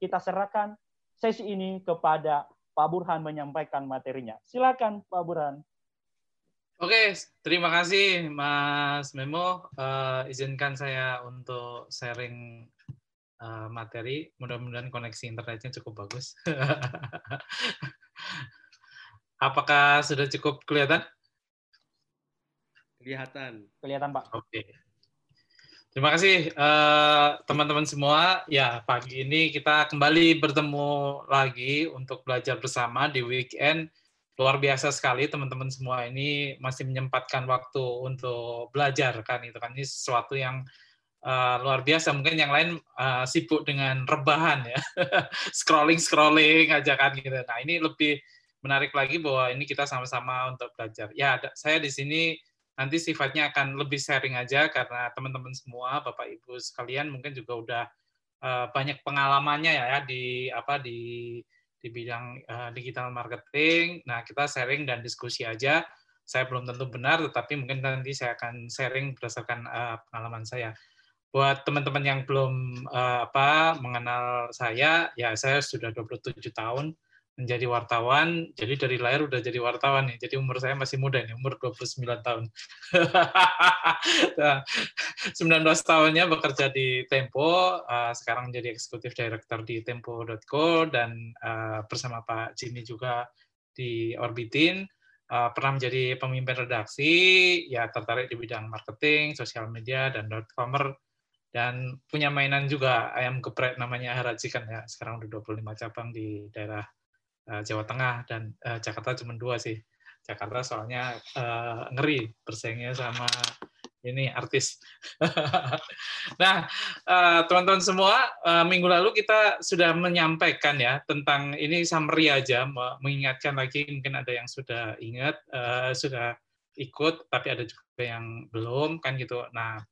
kita serahkan sesi ini kepada Pak Burhan menyampaikan materinya. Silakan Pak Burhan. Oke, terima kasih Mas Memo. Uh, izinkan saya untuk sharing uh, materi. Mudah-mudahan koneksi internetnya cukup bagus. Apakah sudah cukup kelihatan? Kelihatan. Kelihatan, Pak. Oke. Terima kasih eh, teman-teman uh, semua. Ya, pagi ini kita kembali bertemu lagi untuk belajar bersama di weekend. Luar biasa sekali teman-teman semua ini masih menyempatkan waktu untuk belajar kan itu kan ini sesuatu yang uh, luar biasa. Mungkin yang lain uh, sibuk dengan rebahan ya, scrolling scrolling aja kan gitu. Nah ini lebih menarik lagi bahwa ini kita sama-sama untuk belajar. Ya, saya di sini nanti sifatnya akan lebih sharing aja karena teman-teman semua, Bapak Ibu sekalian mungkin juga udah uh, banyak pengalamannya ya, ya di apa di di bidang uh, digital marketing. Nah, kita sharing dan diskusi aja. Saya belum tentu benar, tetapi mungkin nanti saya akan sharing berdasarkan uh, pengalaman saya. Buat teman-teman yang belum uh, apa mengenal saya, ya saya sudah 27 tahun menjadi wartawan. Jadi dari lahir udah jadi wartawan nih. Jadi umur saya masih muda nih, umur 29 tahun. nah, 19 tahunnya bekerja di Tempo, uh, sekarang jadi eksekutif director di tempo.co dan uh, bersama Pak Jimmy juga di Orbitin. Uh, pernah menjadi pemimpin redaksi, ya tertarik di bidang marketing, sosial media, dan .comer dan punya mainan juga ayam geprek namanya Harajikan ya sekarang udah 25 cabang di daerah Eh, Jawa Tengah dan uh, Jakarta cuma dua sih. Jakarta soalnya uh, ngeri bersaingnya sama ini artis. nah, teman-teman semua, uh, minggu lalu kita sudah menyampaikan ya tentang ini summary aja, mengingatkan lagi mungkin ada yang sudah ingat, uh, sudah ikut, tapi ada juga yang belum kan gitu. Nah,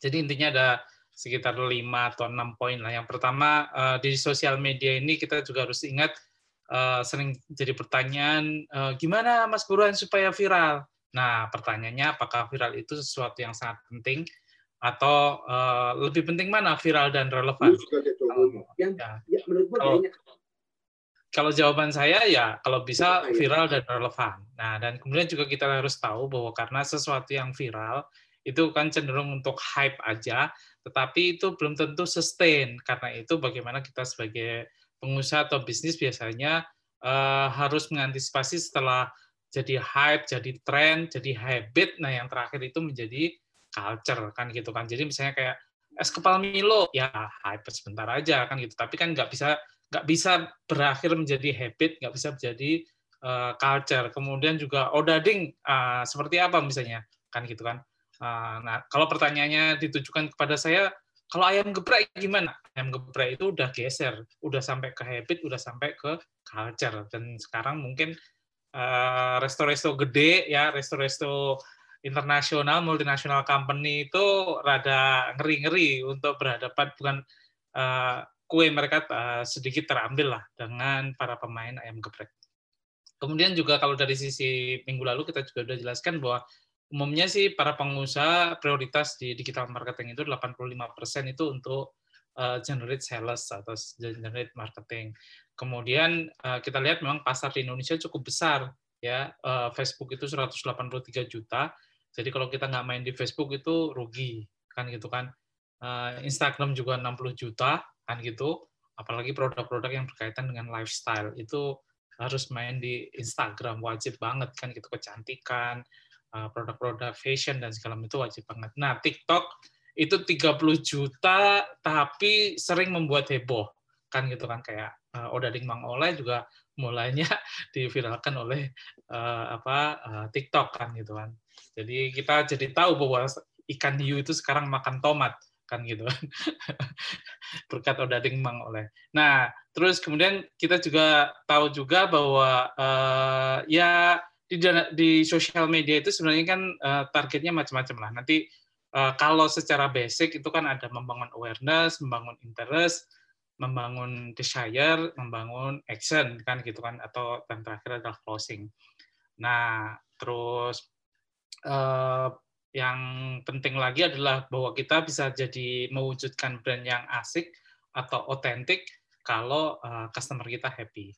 jadi intinya ada sekitar lima atau enam poin lah. Yang pertama di sosial media ini kita juga harus ingat uh, sering jadi pertanyaan uh, gimana Mas Burhan supaya viral. Nah, pertanyaannya apakah viral itu sesuatu yang sangat penting atau uh, lebih penting mana viral dan relevan? Ya, ya, kalau, kalau jawaban saya ya kalau bisa viral dan relevan. Nah, dan kemudian juga kita harus tahu bahwa karena sesuatu yang viral itu kan cenderung untuk hype aja, tetapi itu belum tentu sustain. Karena itu bagaimana kita sebagai pengusaha atau bisnis biasanya uh, harus mengantisipasi setelah jadi hype, jadi tren, jadi habit. Nah, yang terakhir itu menjadi culture kan gitu kan. Jadi misalnya kayak es kepal Milo, ya hype sebentar aja kan gitu. Tapi kan nggak bisa nggak bisa berakhir menjadi habit, nggak bisa menjadi uh, culture. Kemudian juga odading uh, seperti apa misalnya kan gitu kan. Uh, nah, kalau pertanyaannya ditujukan kepada saya, kalau ayam geprek gimana? Ayam geprek itu udah geser, udah sampai ke habit, udah sampai ke culture. Dan sekarang mungkin uh, resto-resto gede ya, resto-resto internasional, multinasional company itu rada ngeri-ngeri untuk berhadapan bukan uh, kue mereka uh, sedikit terambil lah dengan para pemain ayam geprek. Kemudian juga kalau dari sisi minggu lalu kita juga sudah jelaskan bahwa umumnya sih para pengusaha prioritas di digital marketing itu 85% itu untuk uh, generate sales atau generate marketing. Kemudian uh, kita lihat memang pasar di Indonesia cukup besar ya. Uh, Facebook itu 183 juta. Jadi kalau kita nggak main di Facebook itu rugi kan gitu kan. Uh, Instagram juga 60 juta kan gitu. Apalagi produk-produk yang berkaitan dengan lifestyle itu harus main di Instagram wajib banget kan gitu kecantikan, produk-produk fashion dan segala macam itu wajib banget. Nah, TikTok itu 30 juta tapi sering membuat heboh kan gitu kan kayak uh, Odading Mang Oleh juga mulainya diviralkan oleh uh, apa uh, TikTok kan gitu kan. Jadi kita jadi tahu bahwa ikan hiu itu sekarang makan tomat kan gitu kan. Berkat Odading Mang Oleh. Nah, terus kemudian kita juga tahu juga bahwa uh, ya di di sosial media itu sebenarnya kan uh, targetnya macam-macam lah. Nanti uh, kalau secara basic itu kan ada membangun awareness, membangun interest, membangun desire, membangun action kan gitu kan atau yang terakhir adalah closing. Nah, terus uh, yang penting lagi adalah bahwa kita bisa jadi mewujudkan brand yang asik atau otentik kalau uh, customer kita happy.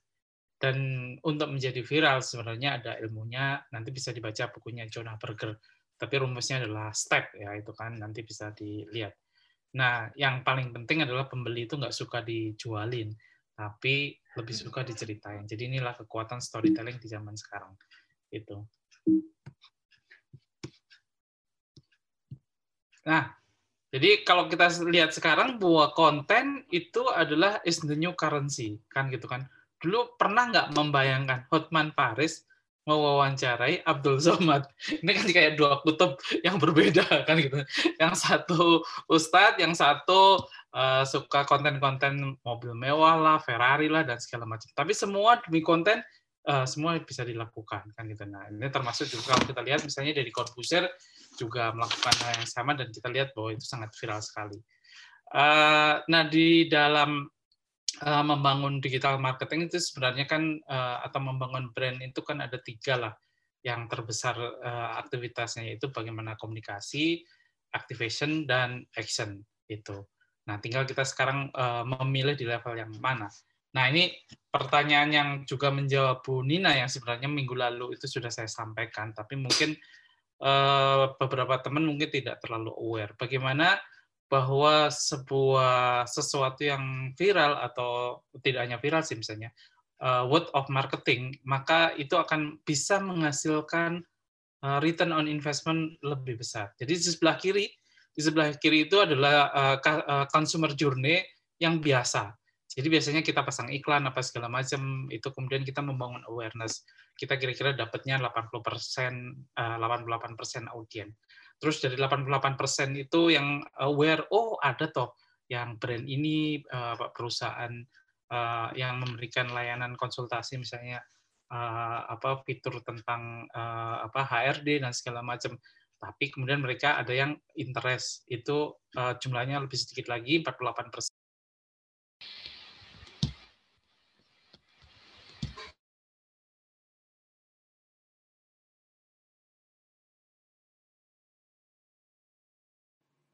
Dan untuk menjadi viral sebenarnya ada ilmunya, nanti bisa dibaca bukunya Jonah Berger. Tapi rumusnya adalah step ya itu kan nanti bisa dilihat. Nah, yang paling penting adalah pembeli itu nggak suka dijualin, tapi lebih suka diceritain. Jadi inilah kekuatan storytelling di zaman sekarang. Itu. Nah, jadi kalau kita lihat sekarang bahwa konten itu adalah is the new currency, kan gitu kan. Dulu pernah nggak membayangkan Hotman Paris mewawancarai Abdul Somad. Ini kan kayak dua kutub yang berbeda kan gitu. Yang satu ustadz, yang satu uh, suka konten-konten mobil mewah lah, Ferrari lah dan segala macam. Tapi semua demi konten uh, semua bisa dilakukan kan gitu. Nah, ini termasuk juga kalau kita lihat misalnya dari Corbusier juga melakukan hal yang sama dan kita lihat bahwa itu sangat viral sekali. Uh, nah, di dalam uh, membangun digital marketing itu sebenarnya kan uh, atau membangun brand itu kan ada tiga lah yang terbesar uh, aktivitasnya yaitu bagaimana komunikasi, activation dan action itu. Nah, tinggal kita sekarang uh, memilih di level yang mana. Nah, ini pertanyaan yang juga menjawab Bu Nina yang sebenarnya minggu lalu itu sudah saya sampaikan, tapi mungkin uh, beberapa teman mungkin tidak terlalu aware. Bagaimana bahwa sebuah sesuatu yang viral atau tidak hanya viral sih misalnya uh, word of marketing maka itu akan bisa menghasilkan uh, return on investment lebih besar. Jadi di sebelah kiri di sebelah kiri itu adalah uh, consumer journey yang biasa. Jadi biasanya kita pasang iklan apa segala macam itu kemudian kita membangun awareness. Kita kira-kira dapatnya 80% uh, 88% audiens. Terus dari 88% itu yang aware, oh ada toh yang brand ini uh, perusahaan uh, yang memberikan layanan konsultasi misalnya uh, apa fitur tentang apa HRD dan segala macam. Tapi kemudian mereka ada yang interest itu jumlahnya lebih sedikit lagi 48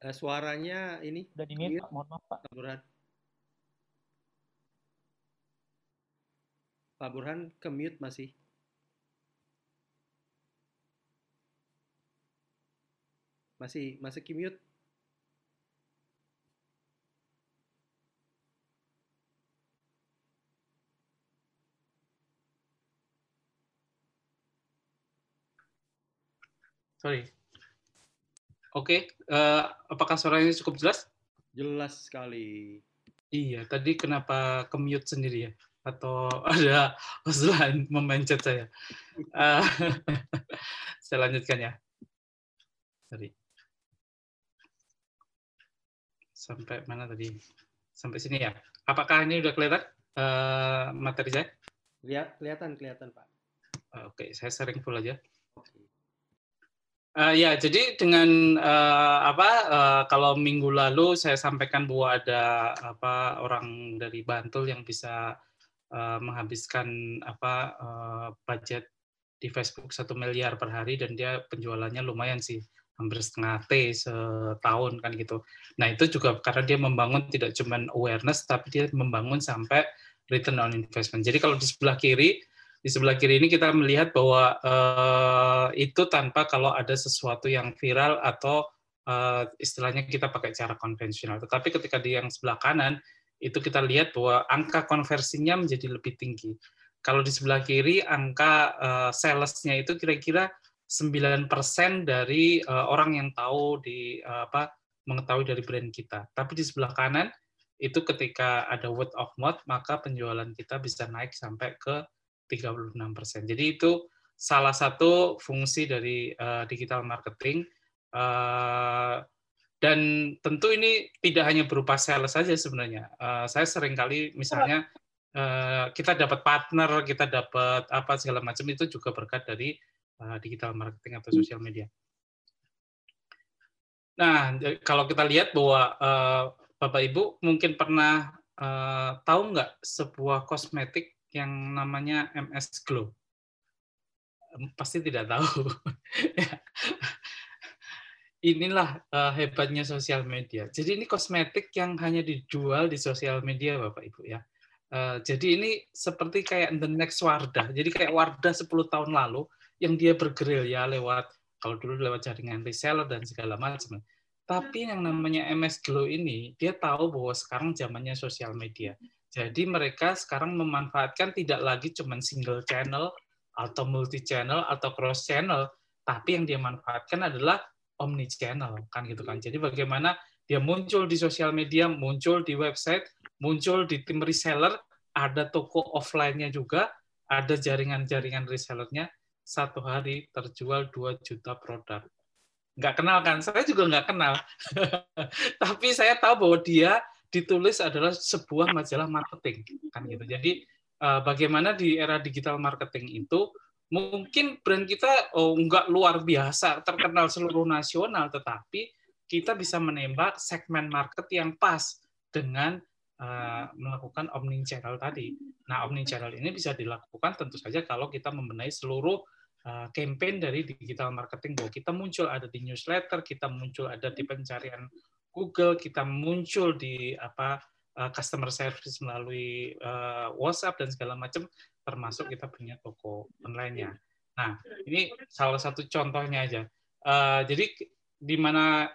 Uh, suaranya ini udah ini Pak, mohon maaf Pak. Pak Burhan. Pak Burhan ke mute masih. Masih masih ke mute. Sorry, Oke, uh, apakah suaranya cukup jelas? Jelas sekali. Iya, tadi kenapa ke mute sendiri ya? Atau ada host lain memencet saya? Uh, saya lanjutkan ya. Tadi. Sampai mana tadi? Sampai sini ya. Apakah ini udah kelihatan uh, materi saya? Lihat, kelihatan, kelihatan Pak. Oke, saya sering full aja. Uh, ya, jadi dengan uh, apa uh, kalau minggu lalu saya sampaikan bahwa ada apa orang dari Bantul yang bisa uh, menghabiskan apa uh, budget di Facebook satu miliar per hari dan dia penjualannya lumayan sih hampir setengah T setahun kan gitu. Nah itu juga karena dia membangun tidak cuma awareness tapi dia membangun sampai return on investment. Jadi kalau di sebelah kiri di sebelah kiri ini kita melihat bahwa uh, itu tanpa kalau ada sesuatu yang viral atau uh, istilahnya kita pakai cara konvensional. Tetapi ketika di yang sebelah kanan itu kita lihat bahwa angka konversinya menjadi lebih tinggi. Kalau di sebelah kiri angka uh, salesnya itu kira-kira 9% dari uh, orang yang tahu di uh, apa mengetahui dari brand kita. Tapi di sebelah kanan itu ketika ada word of mouth maka penjualan kita bisa naik sampai ke 36%. Jadi itu salah satu fungsi dari uh, digital marketing uh, dan tentu ini tidak hanya berupa sales saja sebenarnya. Uh, saya sering kali misalnya uh, kita dapat partner, kita dapat apa segala macam itu juga berkat dari uh, digital marketing atau sosial media. Nah, kalau kita lihat bahwa uh, Bapak Ibu mungkin pernah uh, tahu nggak sebuah kosmetik yang namanya MS Glow? Pasti tidak tahu. Inilah uh, hebatnya sosial media. Jadi ini kosmetik yang hanya dijual di sosial media, Bapak Ibu ya. Uh, jadi ini seperti kayak the next Wardah. Jadi kayak Wardah 10 tahun lalu yang dia bergerilya lewat kalau dulu lewat jaringan reseller dan segala macam. Tapi yang namanya MS Glow ini dia tahu bahwa sekarang zamannya sosial media. Jadi mereka sekarang memanfaatkan tidak lagi cuma single channel atau multi channel atau cross channel, tapi yang dia manfaatkan adalah omni channel kan gitu kan. Jadi bagaimana dia muncul di sosial media, muncul di website, muncul di tim reseller, ada toko offline-nya juga, ada jaringan-jaringan resellernya, satu hari terjual 2 juta produk. Nggak kenal kan? Saya juga nggak kenal. Tapi saya tahu bahwa dia ditulis adalah sebuah majalah marketing kan gitu. Jadi eh, bagaimana di era digital marketing itu mungkin brand kita oh nggak luar biasa terkenal seluruh nasional tetapi kita bisa menembak segmen market yang pas dengan uh, melakukan omni channel tadi. Nah, omni channel ini bisa dilakukan tentu saja kalau kita membenahi seluruh uh, campaign dari digital marketing bahwa kita muncul ada di newsletter, kita muncul ada di pencarian Google, kita muncul di apa uh, customer service melalui uh, WhatsApp dan segala macam, termasuk kita punya toko online-nya. Nah, ini salah satu contohnya aja. Uh, jadi di mana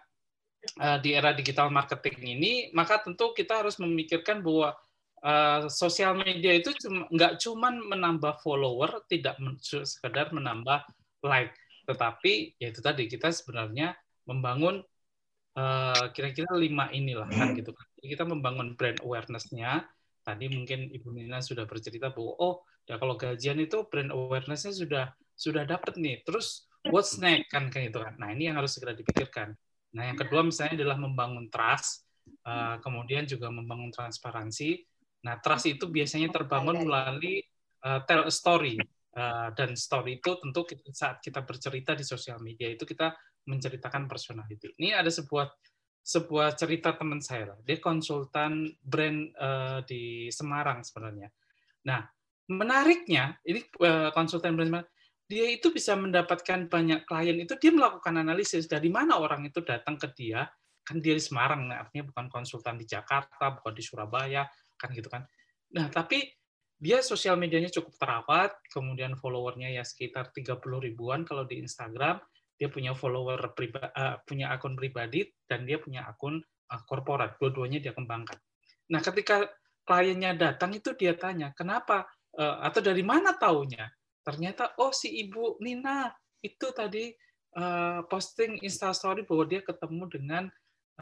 uh, di era digital marketing ini, maka tentu kita harus memikirkan bahwa uh, sosial media itu nggak cuma menambah follower, tidak men, sekedar menambah like, tetapi yaitu tadi kita sebenarnya membangun Eh, kira-kira lima inilah kan gitu kan. kita membangun brand awareness-nya. Tadi mungkin Ibu Nina sudah bercerita bahwa oh ya kalau gajian itu brand awareness-nya sudah sudah dapat nih. Terus what's next kan kayak gitu kan. Nah, ini yang harus segera dipikirkan. Nah, yang kedua misalnya adalah membangun trust, uh, kemudian juga membangun transparansi. Nah, trust itu biasanya terbangun melalui uh, tell a story. Uh, dan story itu tentu saat kita bercerita di sosial media itu kita menceritakan personality. Ini ada sebuah sebuah cerita teman saya. Dia konsultan brand uh, di Semarang sebenarnya. Nah, menariknya ini uh, konsultan brand dia itu bisa mendapatkan banyak klien itu dia melakukan analisis dari mana orang itu datang ke dia kan dia di Semarang artinya bukan konsultan di Jakarta bukan di Surabaya kan gitu kan nah tapi dia sosial medianya cukup terawat kemudian followernya ya sekitar 30 ribuan kalau di Instagram dia punya follower pribadi, uh, punya akun pribadi dan dia punya akun uh, korporat. Dua-duanya dia kembangkan. Nah, ketika kliennya datang itu dia tanya, "Kenapa?" Uh, atau dari mana taunya? Ternyata oh si Ibu Nina itu tadi uh, posting Insta story bahwa dia ketemu dengan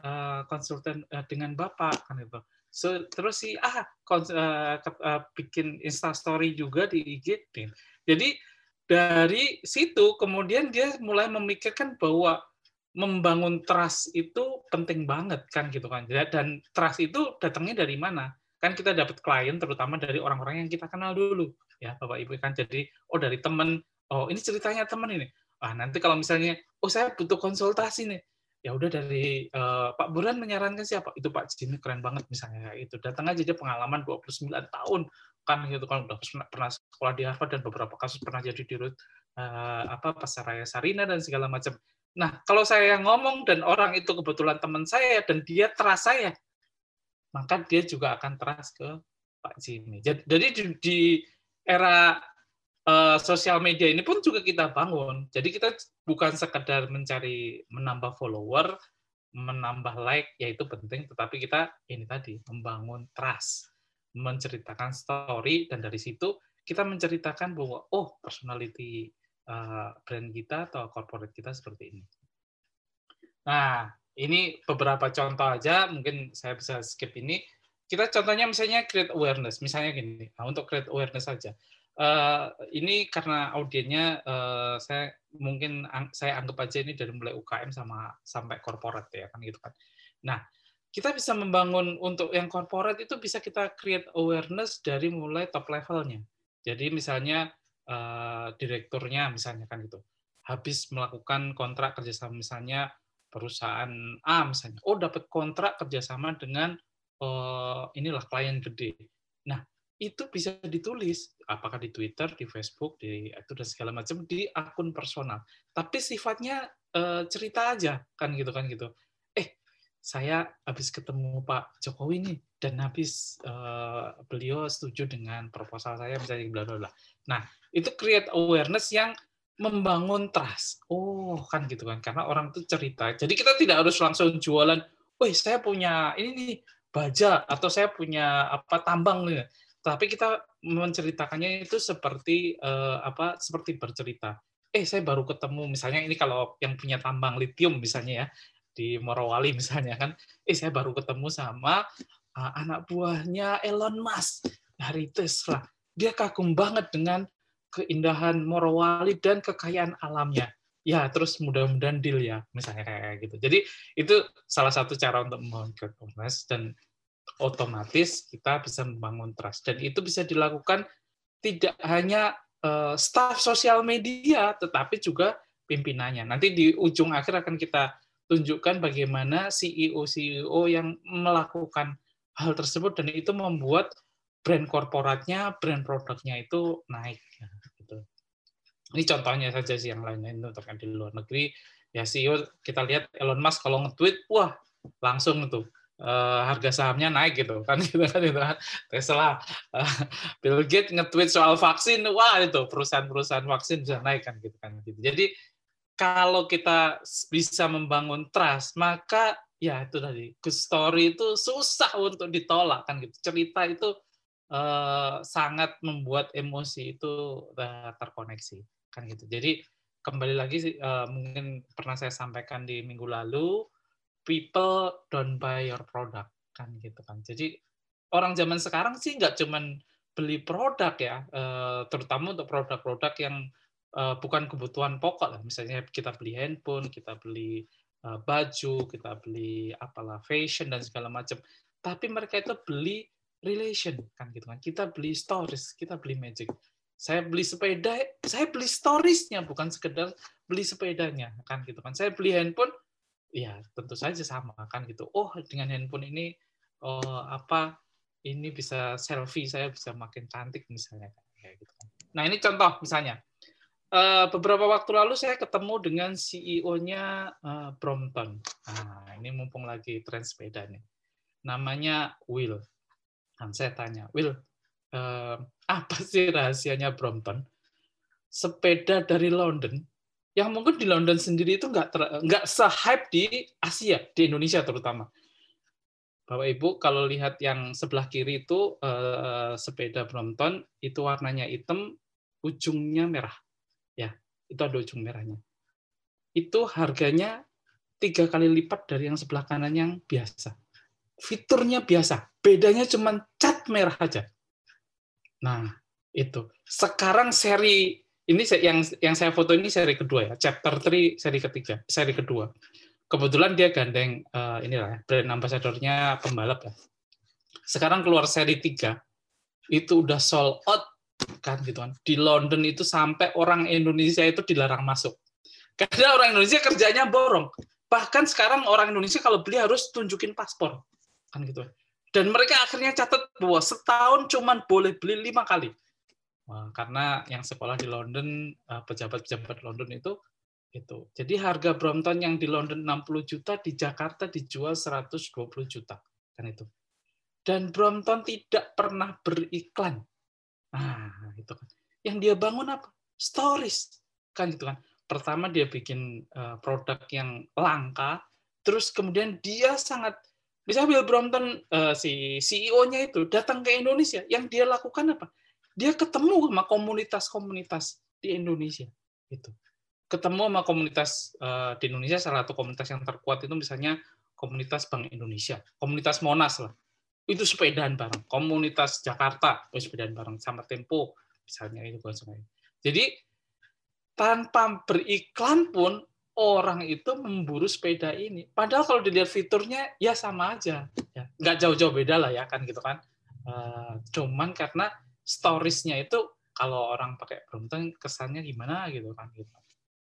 uh, konsultan uh, dengan Bapak kan itu. So, terus si ah kons, uh, uh, bikin Insta story juga di IG. Jadi dari situ kemudian dia mulai memikirkan bahwa membangun trust itu penting banget kan gitu kan. Dan trust itu datangnya dari mana? Kan kita dapat klien terutama dari orang-orang yang kita kenal dulu ya bapak ibu kan. Jadi oh dari teman oh ini ceritanya teman ini. Ah nanti kalau misalnya oh saya butuh konsultasi nih. Ya udah dari uh, Pak Buran menyarankan siapa? Itu Pak Jimmy keren banget misalnya itu datang aja dia pengalaman 29 tahun kan gitu kan udah pernah sekolah di Harvard dan beberapa kasus pernah jadi di uh, apa Pasaraya Sarina dan segala macam. Nah, kalau saya ngomong dan orang itu kebetulan teman saya dan dia teras saya, maka dia juga akan teras ke Pak Jimmy. Jadi di, di era uh, sosial media ini pun juga kita bangun. Jadi kita bukan sekedar mencari menambah follower, menambah like, yaitu penting, tetapi kita ini tadi membangun trust menceritakan story dan dari situ kita menceritakan bahwa oh personality uh, brand kita atau corporate kita seperti ini. Nah, ini beberapa contoh aja, mungkin saya bisa skip ini. Kita contohnya misalnya create awareness, misalnya gini. Nah, untuk create awareness saja. Uh, ini karena audiennya uh, saya mungkin saya anggap aja ini dari mulai UKM sama sampai corporate ya kan gitu kan. Nah, kita bisa membangun untuk yang corporate itu bisa kita create awareness dari mulai top levelnya. Jadi misalnya uh, direkturnya misalnya kan itu habis melakukan kontrak kerjasama misalnya perusahaan A misalnya, oh dapat kontrak kerjasama dengan uh, inilah klien gede. Nah itu bisa ditulis apakah di Twitter, di Facebook, di itu dan segala macam di akun personal. Tapi sifatnya uh, cerita aja kan gitu kan gitu saya habis ketemu Pak Jokowi nih dan habis uh, beliau setuju dengan proposal saya misalnya bla bla bla. Nah, itu create awareness yang membangun trust. Oh, kan gitu kan. Karena orang tuh cerita. Jadi kita tidak harus langsung jualan, "Wih, saya punya ini nih baja atau saya punya apa tambang nih." Tapi kita menceritakannya itu seperti uh, apa? Seperti bercerita. Eh, saya baru ketemu misalnya ini kalau yang punya tambang litium misalnya ya di Morowali misalnya kan, eh saya baru ketemu sama uh, anak buahnya Elon Musk dari Tesla. Dia kagum banget dengan keindahan Morowali dan kekayaan alamnya. Ya, terus mudah-mudahan deal ya, misalnya kayak gitu. Jadi itu salah satu cara untuk membangun awareness dan otomatis kita bisa membangun trust. Dan itu bisa dilakukan tidak hanya uh, staff sosial media, tetapi juga pimpinannya. Nanti di ujung akhir akan kita tunjukkan bagaimana CEO-CEO yang melakukan hal tersebut dan itu membuat brand korporatnya, brand produknya itu naik. Ya, gitu. Ini contohnya saja sih yang lain-lain untuk yang di luar negeri. Ya CEO kita lihat Elon Musk kalau nge-tweet, wah langsung tuh uh, harga sahamnya naik gitu kan gitu kan itu kan Tesla uh, Bill Gates nge-tweet soal vaksin wah itu perusahaan-perusahaan vaksin bisa naik kan gitu kan gitu. Jadi kalau kita bisa membangun trust, maka ya itu tadi good story itu susah untuk ditolak kan gitu. Cerita itu uh, sangat membuat emosi itu uh, terkoneksi kan gitu. Jadi kembali lagi uh, mungkin pernah saya sampaikan di minggu lalu, people don't buy your product kan gitu kan. Jadi orang zaman sekarang sih nggak cuman beli produk ya, uh, terutama untuk produk-produk yang uh, bukan kebutuhan pokok lah. Misalnya kita beli handphone, kita beli uh, baju, kita beli apalah fashion dan segala macam. Tapi mereka itu beli relation kan gitu kan. Kita beli stories, kita beli magic. Saya beli sepeda, saya beli storiesnya bukan sekedar beli sepedanya kan gitu kan. Saya beli handphone, ya tentu saja sama kan gitu. Oh dengan handphone ini oh, apa ini bisa selfie saya bisa makin cantik misalnya kayak gitu kan. Nah ini contoh misalnya uh, beberapa waktu lalu saya ketemu dengan CEO-nya uh, eh, Brompton. Nah, ini mumpung lagi tren sepeda nih. Namanya Will. Dan saya tanya, Will, uh, apa sih rahasianya Brompton? Sepeda dari London, yang mungkin di London sendiri itu nggak nggak se-hype di Asia, di Indonesia terutama. Bapak Ibu kalau lihat yang sebelah kiri itu uh, sepeda Brompton itu warnanya hitam, ujungnya merah ya itu ada ujung merahnya. Itu harganya tiga kali lipat dari yang sebelah kanan yang biasa. Fiturnya biasa bedanya cuma cat merah aja. Nah itu. Sekarang seri ini yang yang saya foto ini seri kedua ya chapter 3 seri ketiga seri kedua. Kebetulan dia gandeng uh, inilah ya, brand ambassadornya pembalap ya. Sekarang keluar seri 3 itu udah sold out kan gitu kan. Di London itu sampai orang Indonesia itu dilarang masuk. Karena orang Indonesia kerjanya borong. Bahkan sekarang orang Indonesia kalau beli harus tunjukin paspor. Kan gitu. Dan mereka akhirnya catat bahwa setahun cuman boleh beli lima kali. Karena yang sekolah di London eh, pejabat-pejabat London itu itu jadi harga Brompton yang di London 60 juta di Jakarta dijual 120 juta. Kan itu. Dan Brompton tidak pernah beriklan Nah, itu kan. Yang dia bangun apa? Stories. Kan gitu kan. Pertama dia bikin uh, produk yang langka, terus kemudian dia sangat bisa Bill Brompton uh, si CEO-nya itu datang ke Indonesia, yang dia lakukan apa? Dia ketemu sama komunitas-komunitas di Indonesia itu. Ketemu sama komunitas uh, di Indonesia salah satu komunitas yang terkuat itu misalnya komunitas Bank Indonesia, komunitas Monas lah itu sepedaan bareng. Komunitas Jakarta, oh, sepedaan bareng sama Tempo, misalnya itu Jadi tanpa beriklan pun orang itu memburu sepeda ini. Padahal kalau dilihat fiturnya ya sama aja, ya nggak jauh-jauh beda lah ya kan gitu kan. Uh, cuman karena storiesnya itu kalau orang pakai Brompton kesannya gimana gitu kan gitu.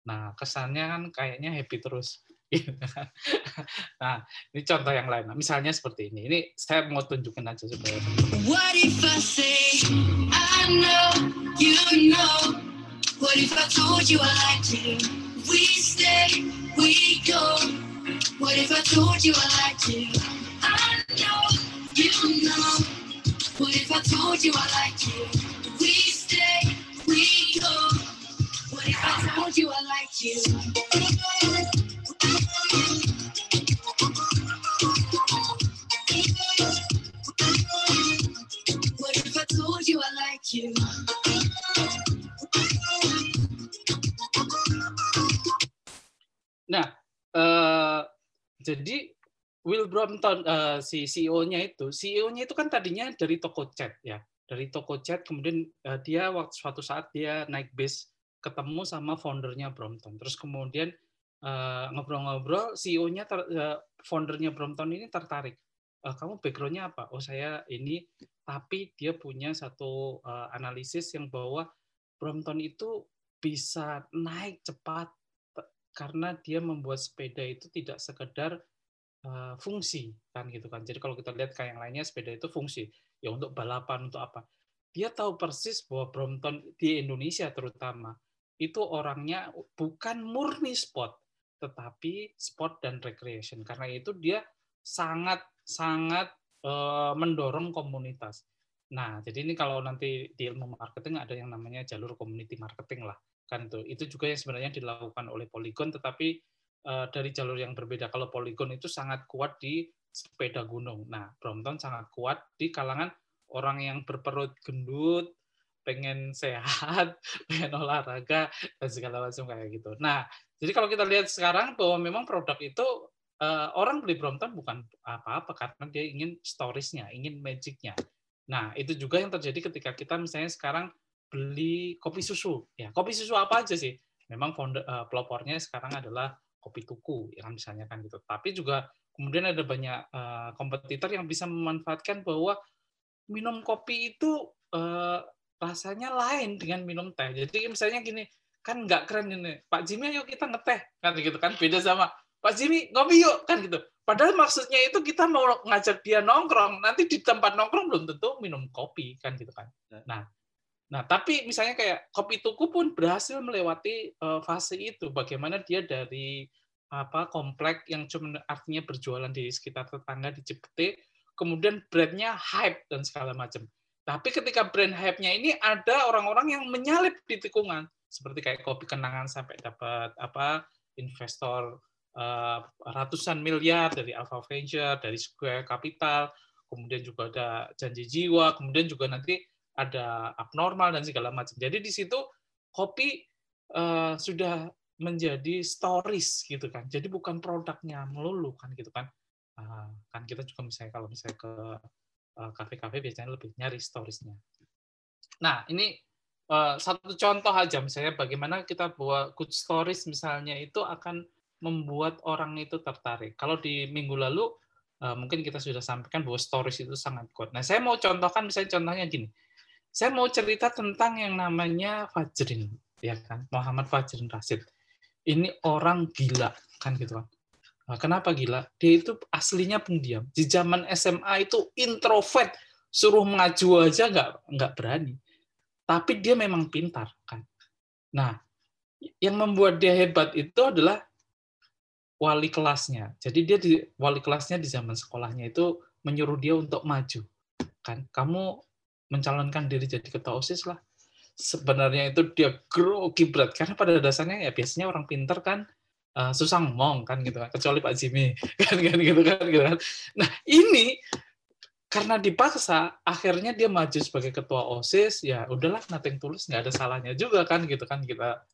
Nah kesannya kan kayaknya happy terus. nah, ini contoh yang lain. Nah, misalnya seperti ini. Ini saya mau tunjukin aja supaya. What if I say I know you know? What if I told you I like to? We stay, we go. What if I told you I liked you? I know you know. What if I told you I liked you? We stay, we go. What if I told you I liked you? Nah, eh, jadi Will Brompton eh, si CEO-nya itu, CEO-nya itu kan tadinya dari toko cat ya, dari toko cat kemudian eh, dia waktu suatu saat dia naik bis ketemu sama foundernya Brompton, terus kemudian ngobrol-ngobrol, CEO-nya ter- eh, foundernya Brompton ini tertarik. "Eh, kamu background-nya apa? Oh saya ini, tapi dia punya satu eh, analisis yang bahwa Brompton itu bisa naik cepat karena dia membuat sepeda itu tidak sekedar uh, fungsi kan gitu kan. Jadi kalau kita lihat kayak yang lainnya sepeda itu fungsi ya untuk balapan untuk apa. Dia tahu persis bahwa Brompton di Indonesia terutama itu orangnya bukan murni sport tetapi sport dan recreation. Karena itu dia sangat sangat uh, mendorong komunitas. Nah, jadi ini kalau nanti di ilmu marketing ada yang namanya jalur community marketing lah kan itu. Itu juga yang sebenarnya dilakukan oleh Polygon tetapi uh, dari jalur yang berbeda. Kalau Polygon itu sangat kuat di sepeda gunung. Nah Brompton sangat kuat di kalangan orang yang berperut gendut pengen sehat pengen olahraga dan segala macam kayak gitu. Nah jadi kalau kita lihat sekarang bahwa memang produk itu uh, orang beli Brompton bukan apa-apa karena dia ingin storiesnya ingin magicnya nah itu juga yang terjadi ketika kita misalnya sekarang beli kopi susu. Ya, kopi susu apa aja sih? Memang uh, pelopornya sekarang adalah kopi tuku, ya kan misalnya kan gitu. Tapi juga kemudian ada banyak uh, kompetitor yang bisa memanfaatkan bahwa minum kopi itu uh, rasanya lain dengan minum teh. Jadi misalnya gini, kan nggak keren ini, Pak Jimmy yuk kita ngeteh, kan gitu kan, beda sama Pak Jimmy ngopi yuk, kan gitu. Padahal maksudnya itu kita mau ngajak dia nongkrong, nanti di tempat nongkrong belum tentu minum kopi, kan gitu kan. Nah, Nah, tapi misalnya kayak kopi tuku pun berhasil melewati uh, fase itu. Bagaimana dia dari apa komplek yang cuma artinya berjualan di sekitar tetangga di Cipete, kemudian brandnya hype dan segala macam. Tapi ketika brand hype-nya ini ada orang-orang yang menyalip di tikungan, seperti kayak kopi kenangan sampai dapat apa investor uh, ratusan miliar dari Alpha Venture, dari Square Capital, kemudian juga ada janji jiwa, kemudian juga nanti ada abnormal dan segala macam. Jadi di situ kopi uh, sudah menjadi stories gitu kan. Jadi bukan produknya melulu kan gitu kan. Uh, kan kita juga misalnya kalau misalnya ke kafe-kafe uh, biasanya lebih nyari storiesnya. Nah ini uh, satu contoh aja misalnya bagaimana kita buat good stories misalnya itu akan membuat orang itu tertarik. Kalau di minggu lalu uh, mungkin kita sudah sampaikan bahwa stories itu sangat kuat. Nah saya mau contohkan misalnya contohnya gini saya mau cerita tentang yang namanya Fajrin, ya kan, Muhammad Fajrin Rasid. Ini orang gila, kan gitu kan. Nah, kenapa gila? Dia itu aslinya pendiam. Di zaman SMA itu introvert, suruh mengaju aja nggak nggak berani. Tapi dia memang pintar, kan. Nah, yang membuat dia hebat itu adalah wali kelasnya. Jadi dia di wali kelasnya di zaman sekolahnya itu menyuruh dia untuk maju, kan. Kamu mencalonkan diri jadi ketua OSIS lah. Sebenarnya itu dia grogi berat karena pada dasarnya ya biasanya orang pinter kan uh, susah ngomong kan gitu kan kecuali Pak Jimmy kan kan gitu kan gitu kan. Nah, ini karena dipaksa akhirnya dia maju sebagai ketua OSIS ya udahlah nothing tulus nggak ada salahnya juga kan gitu kan kita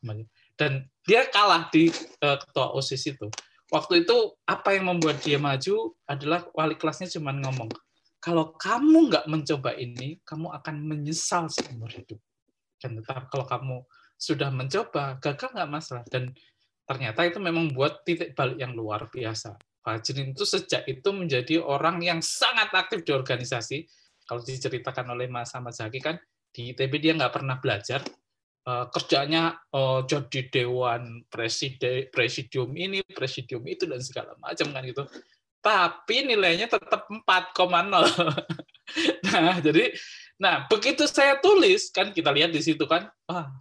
dan dia kalah di uh, ketua OSIS itu. Waktu itu apa yang membuat dia maju adalah wali kelasnya cuma ngomong kalau kamu nggak mencoba ini, kamu akan menyesal seumur hidup. Dan tetap kalau kamu sudah mencoba, gagal nggak masalah. Dan ternyata itu memang buat titik balik yang luar biasa. Fajrin itu sejak itu menjadi orang yang sangat aktif di organisasi. Kalau diceritakan oleh Mas Ahmad Zaki kan, di ITB dia nggak pernah belajar, kerjanya oh, jadi dewan presiden presidium ini presidium itu dan segala macam kan gitu. Tapi nilainya tetap 4,0 nah jadi nah begitu saya tulis kan kita lihat di situ kan wah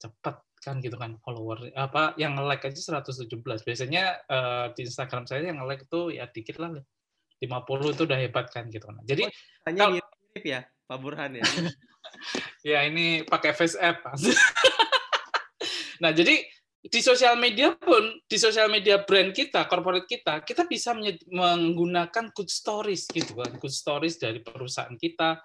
cepat kan gitu kan follower apa yang nge-like aja 117 biasanya eh, di Instagram saya yang nge-like itu ya dikit lah 50 itu udah hebat kan gitu kan. Jadi Hanya Kalau- mirip ya, Pak Burhan ya. ya ini pakai face app. Nah jadi di sosial media pun di sosial media brand kita corporate kita kita bisa menggunakan good stories gitu kan. Good stories dari perusahaan kita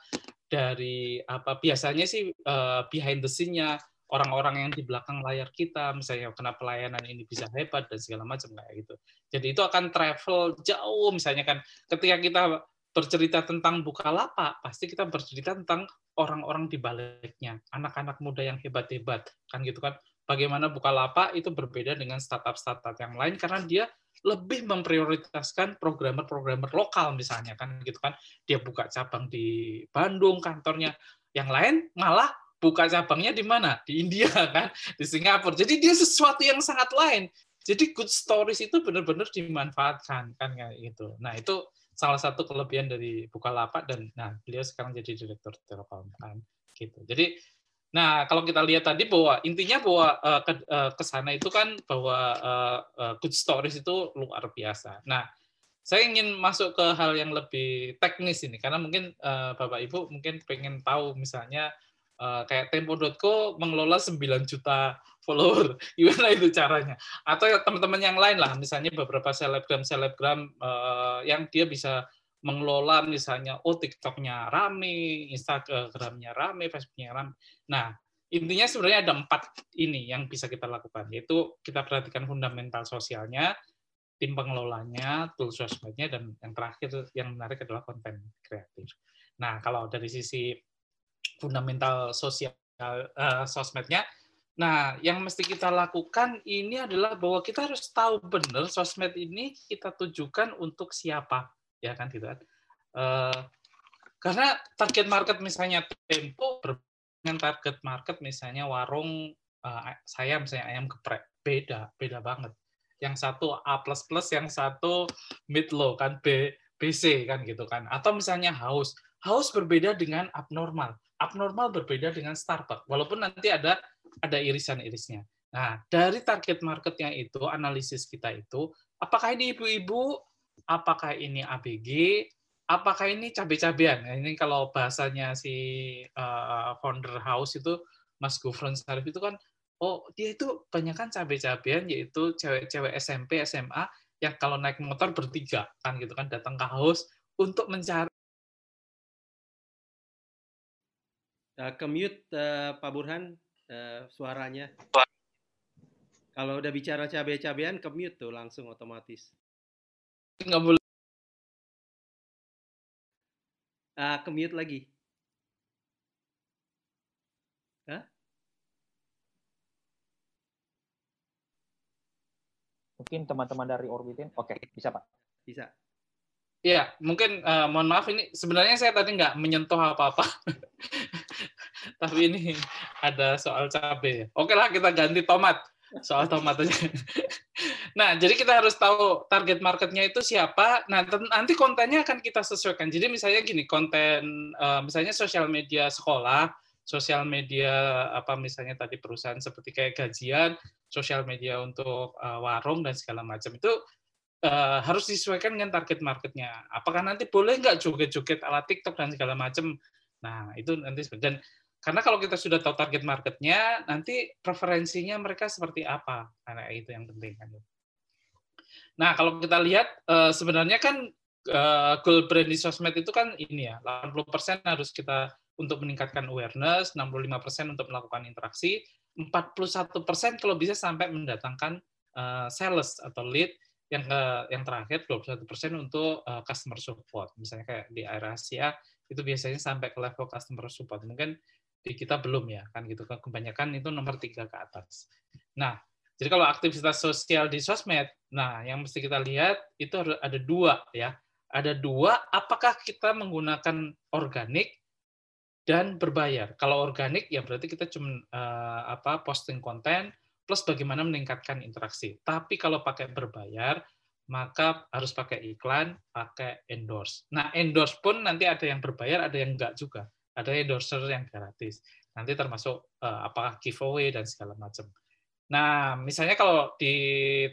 dari apa biasanya sih eh, behind the scene-nya orang-orang yang di belakang layar kita misalnya kenapa pelayanan ini bisa hebat dan segala macam kayak gitu. Jadi itu akan travel jauh misalnya kan ketika kita bercerita tentang Bukalapak pasti kita bercerita tentang orang-orang di baliknya anak-anak muda yang hebat-hebat kan gitu kan? Bagaimana Bukalapak itu berbeda dengan startup-startup yang lain karena dia lebih memprioritaskan programmer-programmer lokal misalnya kan gitu kan? Dia buka cabang di Bandung kantornya. Yang lain malah buka cabangnya di mana? Di India kan? Di Singapura. Jadi dia sesuatu yang sangat lain. Jadi good stories itu benar-benar dimanfaatkan kan gitu. Nah itu salah satu kelebihan dari Bukalapak dan nah beliau sekarang jadi direktur Telkom kan gitu jadi Nah, kalau kita lihat tadi bahwa intinya bahwa eh, ke, eh, ke sana itu kan bahwa eh, eh, good stories itu luar biasa. Nah, saya ingin masuk ke hal yang lebih teknis ini karena mungkin eh, Bapak Ibu mungkin pengen tahu misalnya eh, kayak Tempo.co mengelola 9 juta follower. Gimana itu caranya? Atau ya teman-teman yang lain lah, misalnya beberapa selebgram-selebgram eh, yang dia bisa mengelola misalnya oh TikToknya rame, Instagramnya rame, Facebooknya rame. Nah intinya sebenarnya ada empat ini yang bisa kita lakukan yaitu kita perhatikan fundamental sosialnya, tim pengelolanya, tools sosmednya dan yang terakhir yang menarik adalah konten kreatif. Nah kalau dari sisi fundamental sosial eh, sosmednya, nah yang mesti kita lakukan ini adalah bahwa kita harus tahu benar sosmed ini kita tujukan untuk siapa ya kan gitu kan? Eh, karena target market misalnya Tempo dengan target market misalnya warung eh, saya misalnya ayam geprek beda beda banget. Yang satu A++, yang satu mid low kan B BC kan gitu kan? Atau misalnya haus haus berbeda dengan abnormal. Abnormal berbeda dengan Starbucks. Walaupun nanti ada ada irisan-irisnya. Nah dari target marketnya itu analisis kita itu apakah ini ibu-ibu apakah ini ABG, apakah ini cabai-cabean. Nah, ini kalau bahasanya si uh, founder house itu Mas Gufron Sarif itu kan, oh dia itu banyak kan cabai-cabean, yaitu cewek-cewek SMP, SMA yang kalau naik motor bertiga kan gitu kan datang ke house untuk mencari. Eh, ke mute eh, Pak Burhan eh, suaranya. Kalau udah bicara cabai-cabean ke mute tuh langsung otomatis. nggak boleh Ah, ke mute lagi. Mungkin teman-teman dari Orbitin, oke, bisa Pak. Bisa. Ya, mungkin eh, mohon maaf ini sebenarnya saya tadi nggak menyentuh apa-apa. Tapi ini ada soal cabai. Oke lah kita ganti tomat. Soal tomat aja. nah, jadi kita harus tahu target marketnya itu siapa. Nah, nanti kontennya akan kita sesuaikan. Jadi misalnya gini, konten eh, misalnya sosial media sekolah, sosial media apa misalnya tadi perusahaan seperti kayak gajian, sosial media untuk eh, warung dan segala macam itu eh, harus disesuaikan dengan target marketnya. Apakah nanti boleh nggak joget-joget ala TikTok dan segala macam? Nah, itu nanti dan karena kalau kita sudah tahu target marketnya, nanti preferensinya mereka seperti apa? Karena itu yang penting kan. Nah, kalau kita lihat eh, sebenarnya kan eh, goal brand di sosmed itu kan ini ya, 80% harus kita untuk meningkatkan awareness, 65% untuk melakukan interaksi, 41% kalau bisa sampai mendatangkan eh, sales atau lead, yang ke yang terakhir 21% untuk customer support. Misalnya kayak di area Asia itu biasanya sampai ke level customer support. Mungkin di kita belum ya, kan gitu. Kebanyakan itu nomor tiga ke atas. Nah, jadi kalau aktivitas sosial di sosmed, nah yang mesti kita lihat itu ada dua ya. Ada dua, apakah kita menggunakan organik dan berbayar. Kalau organik ya berarti kita cuma uh, apa posting konten plus bagaimana meningkatkan interaksi. Tapi kalau pakai berbayar, maka harus pakai iklan, pakai endorse. Nah, endorse pun nanti ada yang berbayar, ada yang enggak juga. Ada endorser yang gratis. Nanti termasuk uh, apakah giveaway dan segala macam. Nah, misalnya kalau di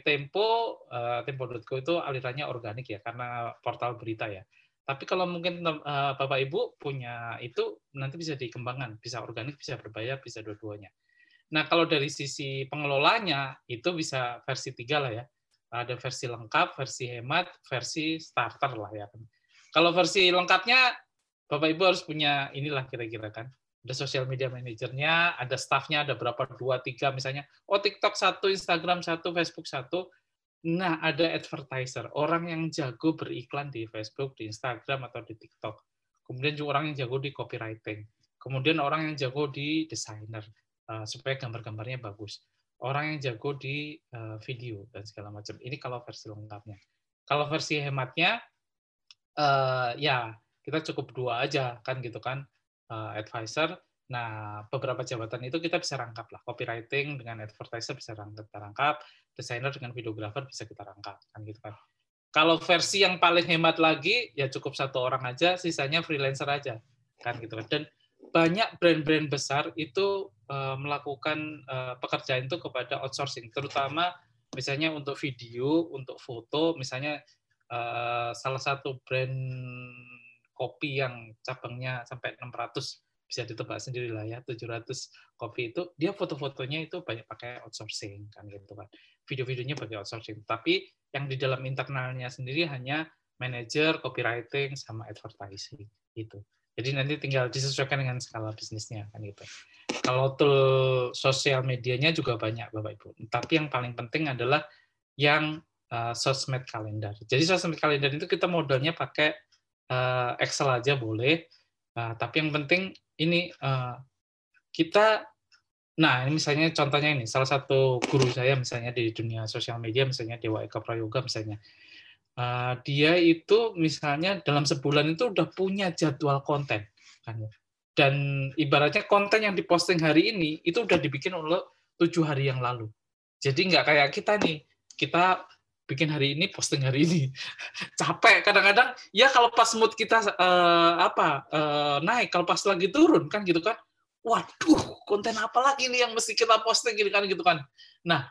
Tempo, uh, Tempo.co itu alirannya organik ya, karena portal berita ya. Tapi kalau mungkin uh, Bapak Ibu punya itu nanti bisa dikembangkan, bisa organik, bisa berbayar, bisa dua-duanya. Nah, kalau dari sisi pengelolanya itu bisa versi tiga lah ya. Ada versi lengkap, versi hemat, versi starter lah ya. Kalau versi lengkapnya Bapak Ibu harus punya inilah kira-kira kan ada social media manajernya, ada staffnya, ada berapa dua tiga misalnya. Oh TikTok satu, Instagram satu, Facebook satu. Nah ada advertiser, orang yang jago beriklan di Facebook, di Instagram atau di TikTok. Kemudian juga orang yang jago di copywriting. Kemudian orang yang jago di desainer uh, supaya gambar-gambarnya bagus. Orang yang jago di uh, video dan segala macam. Ini kalau versi lengkapnya. Kalau versi hematnya, uh, ya kita cukup dua aja kan gitu kan uh, advisor. Nah, beberapa jabatan itu kita bisa rangkap lah. Copywriting dengan advertiser bisa rangkap, kita rangkap, desainer dengan videographer bisa kita rangkap, kan gitu kan. Kalau versi yang paling hemat lagi, ya cukup satu orang aja, sisanya freelancer aja, kan gitu kan. Dan banyak brand-brand besar itu uh, melakukan uh, pekerjaan itu kepada outsourcing, terutama misalnya untuk video, untuk foto, misalnya uh, salah satu brand kopi yang cabangnya sampai 600 bisa ditebak sendiri lah ya 700 kopi itu dia foto-fotonya itu banyak pakai outsourcing kan gitu kan. Video-videonya pakai outsourcing. Tapi yang di dalam internalnya sendiri hanya manajer copywriting sama advertising itu jadi nanti tinggal disesuaikan dengan skala bisnisnya kan gitu. Kalau tool sosial medianya juga banyak bapak ibu. Tapi yang paling penting adalah yang uh, sosmed kalender. Jadi sosmed kalender itu kita modalnya pakai uh, Excel aja boleh. Uh, tapi yang penting ini uh, kita, nah ini misalnya contohnya ini salah satu guru saya misalnya di dunia sosial media misalnya Dewa Eka Prayoga misalnya, uh, dia itu misalnya dalam sebulan itu udah punya jadwal konten kan ya. dan ibaratnya konten yang diposting hari ini itu udah dibikin oleh tujuh hari yang lalu. Jadi nggak kayak kita nih, kita bikin hari ini posting hari ini. Capek kadang-kadang. Ya kalau pas mood kita uh, apa uh, naik kalau pas lagi turun kan gitu kan. Waduh konten apa lagi nih yang mesti kita posting gitu kan gitu kan. Nah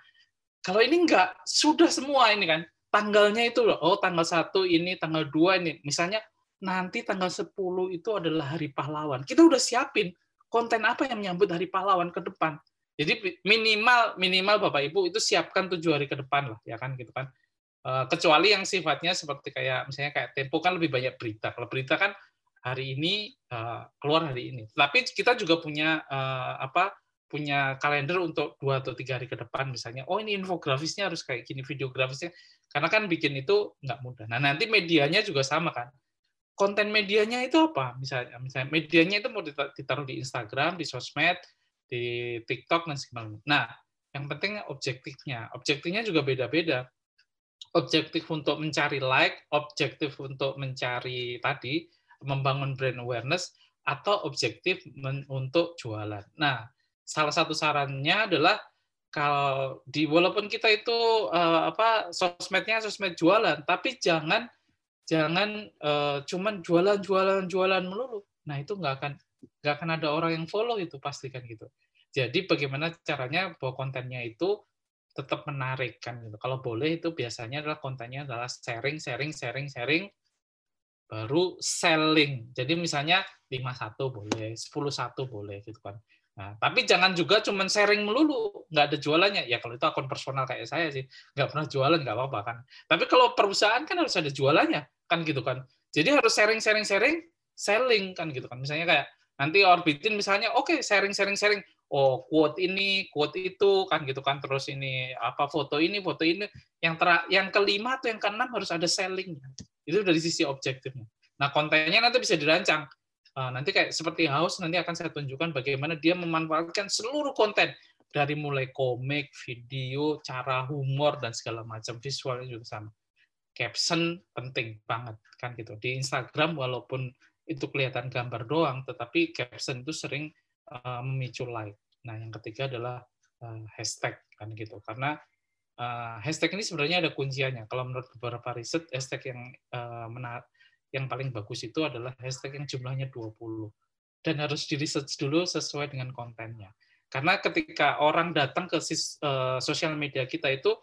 kalau ini enggak sudah semua ini kan. Tanggalnya itu loh. Oh tanggal satu ini tanggal dua ini. Misalnya nanti tanggal 10 itu adalah hari pahlawan. Kita udah siapin konten apa yang menyambut hari pahlawan ke depan. Jadi minimal minimal Bapak Ibu itu siapkan tujuh hari ke depan lah ya kan gitu kan kecuali yang sifatnya seperti kayak misalnya kayak Tempo kan lebih banyak berita. Kalau berita kan hari ini uh, keluar hari ini. Tapi kita juga punya uh, apa? punya kalender untuk dua atau tiga hari ke depan misalnya. Oh ini infografisnya harus kayak gini, videografisnya. Karena kan bikin itu nggak mudah. Nah nanti medianya juga sama kan. Konten medianya itu apa? Misalnya, misalnya medianya itu mau ditaruh di Instagram, di sosmed, di TikTok dan sebagainya. Nah, yang penting objektifnya. Objektifnya juga beda-beda objektif untuk mencari like, objektif untuk mencari tadi membangun brand awareness atau objektif untuk jualan. Nah, salah satu sarannya adalah kalau di walaupun kita itu uh, apa sosmednya sosmed jualan, tapi jangan jangan uh, cuman jualan jualan jualan melulu. Nah, itu nggak akan nggak akan ada orang yang follow itu pastikan gitu. Jadi bagaimana caranya bahwa kontennya itu tetap menarik kan gitu. Kalau boleh itu biasanya adalah kontennya adalah sharing, sharing, sharing, sharing, baru selling. Jadi misalnya 51 boleh, 10 satu boleh gitu kan. Nah, tapi jangan juga cuma sharing melulu, nggak ada jualannya. Ya kalau itu akun personal kayak saya sih, nggak pernah jualan nggak apa-apa kan. Tapi kalau perusahaan kan harus ada jualannya kan gitu kan. Jadi harus sharing, sharing, sharing, selling kan gitu kan. Misalnya kayak nanti orbitin misalnya, oke okay, sharing, sharing, sharing oh quote ini, quote itu kan gitu kan terus ini apa foto ini, foto ini yang ter yang kelima atau yang keenam harus ada selling. Itu dari sisi objektifnya. Nah, kontennya nanti bisa dirancang. Uh, nanti kayak seperti house nanti akan saya tunjukkan bagaimana dia memanfaatkan seluruh konten dari mulai komik, video, cara humor dan segala macam visualnya juga sama. Caption penting banget kan gitu. Di Instagram walaupun itu kelihatan gambar doang, tetapi caption itu sering uh, memicu like. Nah, yang ketiga adalah uh, hashtag kan gitu. Karena uh, hashtag ini sebenarnya ada kunciannya. Kalau menurut beberapa riset, hashtag yang menar yang paling bagus itu adalah hashtag yang jumlahnya 20. Dan harus di research dulu sesuai dengan kontennya. Karena ketika orang datang ke uh, sosial media kita itu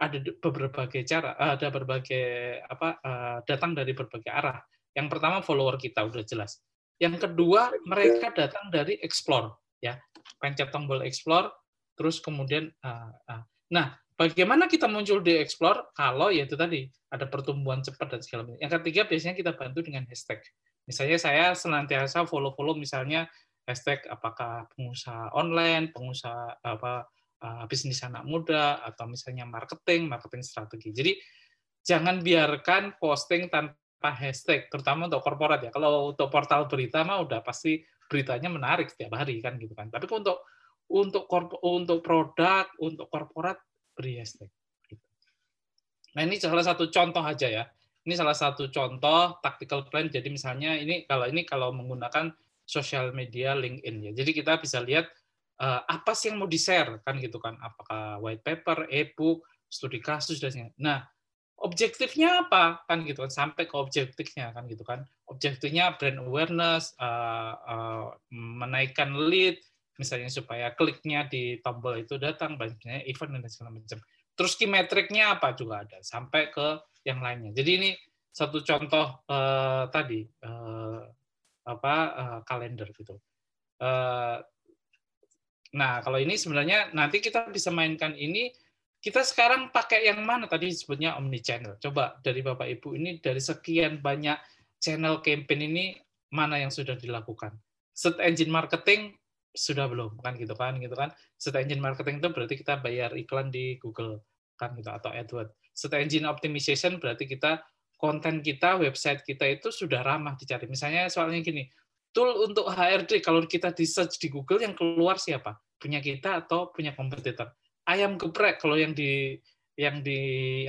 ada berbagai cara, ada berbagai apa uh, datang dari berbagai arah. Yang pertama follower kita udah jelas. Yang kedua mereka datang dari explore ya, pencet tombol explore, terus kemudian uh, uh. nah bagaimana kita muncul di explore kalau ya itu tadi ada pertumbuhan cepat dan segala macam. Yang ketiga biasanya kita bantu dengan hashtag. Misalnya saya senantiasa follow-follow misalnya hashtag apakah pengusaha online, pengusaha apa uh, bisnis anak muda atau misalnya marketing, marketing strategi. Jadi jangan biarkan posting tanpa hashtag, terutama untuk korporat ya. Kalau untuk portal berita mah udah pasti beritanya menarik setiap hari kan gitu kan. Tapi untuk untuk korpo, untuk produk, untuk korporat beri hashtag. Gitu. Nah ini salah satu contoh aja ya. Ini salah satu contoh tactical plan. Jadi misalnya ini kalau ini kalau menggunakan sosial media LinkedIn ya. Jadi kita bisa lihat uh, apa sih yang mau di-share kan gitu kan apakah white paper, e-book, studi kasus dan sebagainya. Nah, objektifnya apa kan gitu kan sampai ke objektifnya kan gitu kan. Objektifnya brand awareness, uh, uh, menaikkan lead misalnya supaya kliknya di tombol itu datang banyaknya event dan segala macam. Terus key metriknya apa juga ada sampai ke yang lainnya. Jadi ini satu contoh uh, tadi uh, apa uh, kalender gitu. Uh, Nah, kalau ini sebenarnya nanti kita bisa mainkan ini kita sekarang pakai yang mana tadi disebutnya omni channel. Coba dari Bapak Ibu ini dari sekian banyak channel campaign ini mana yang sudah dilakukan? Set engine marketing sudah belum kan gitu kan gitu kan. Set engine marketing itu berarti kita bayar iklan di Google kan gitu atau AdWords. Set engine optimization berarti kita konten kita, website kita itu sudah ramah dicari. Misalnya soalnya gini, tool untuk HRD kalau kita di search di Google yang keluar siapa? Punya kita atau punya kompetitor? Ayam geprek kalau yang di yang di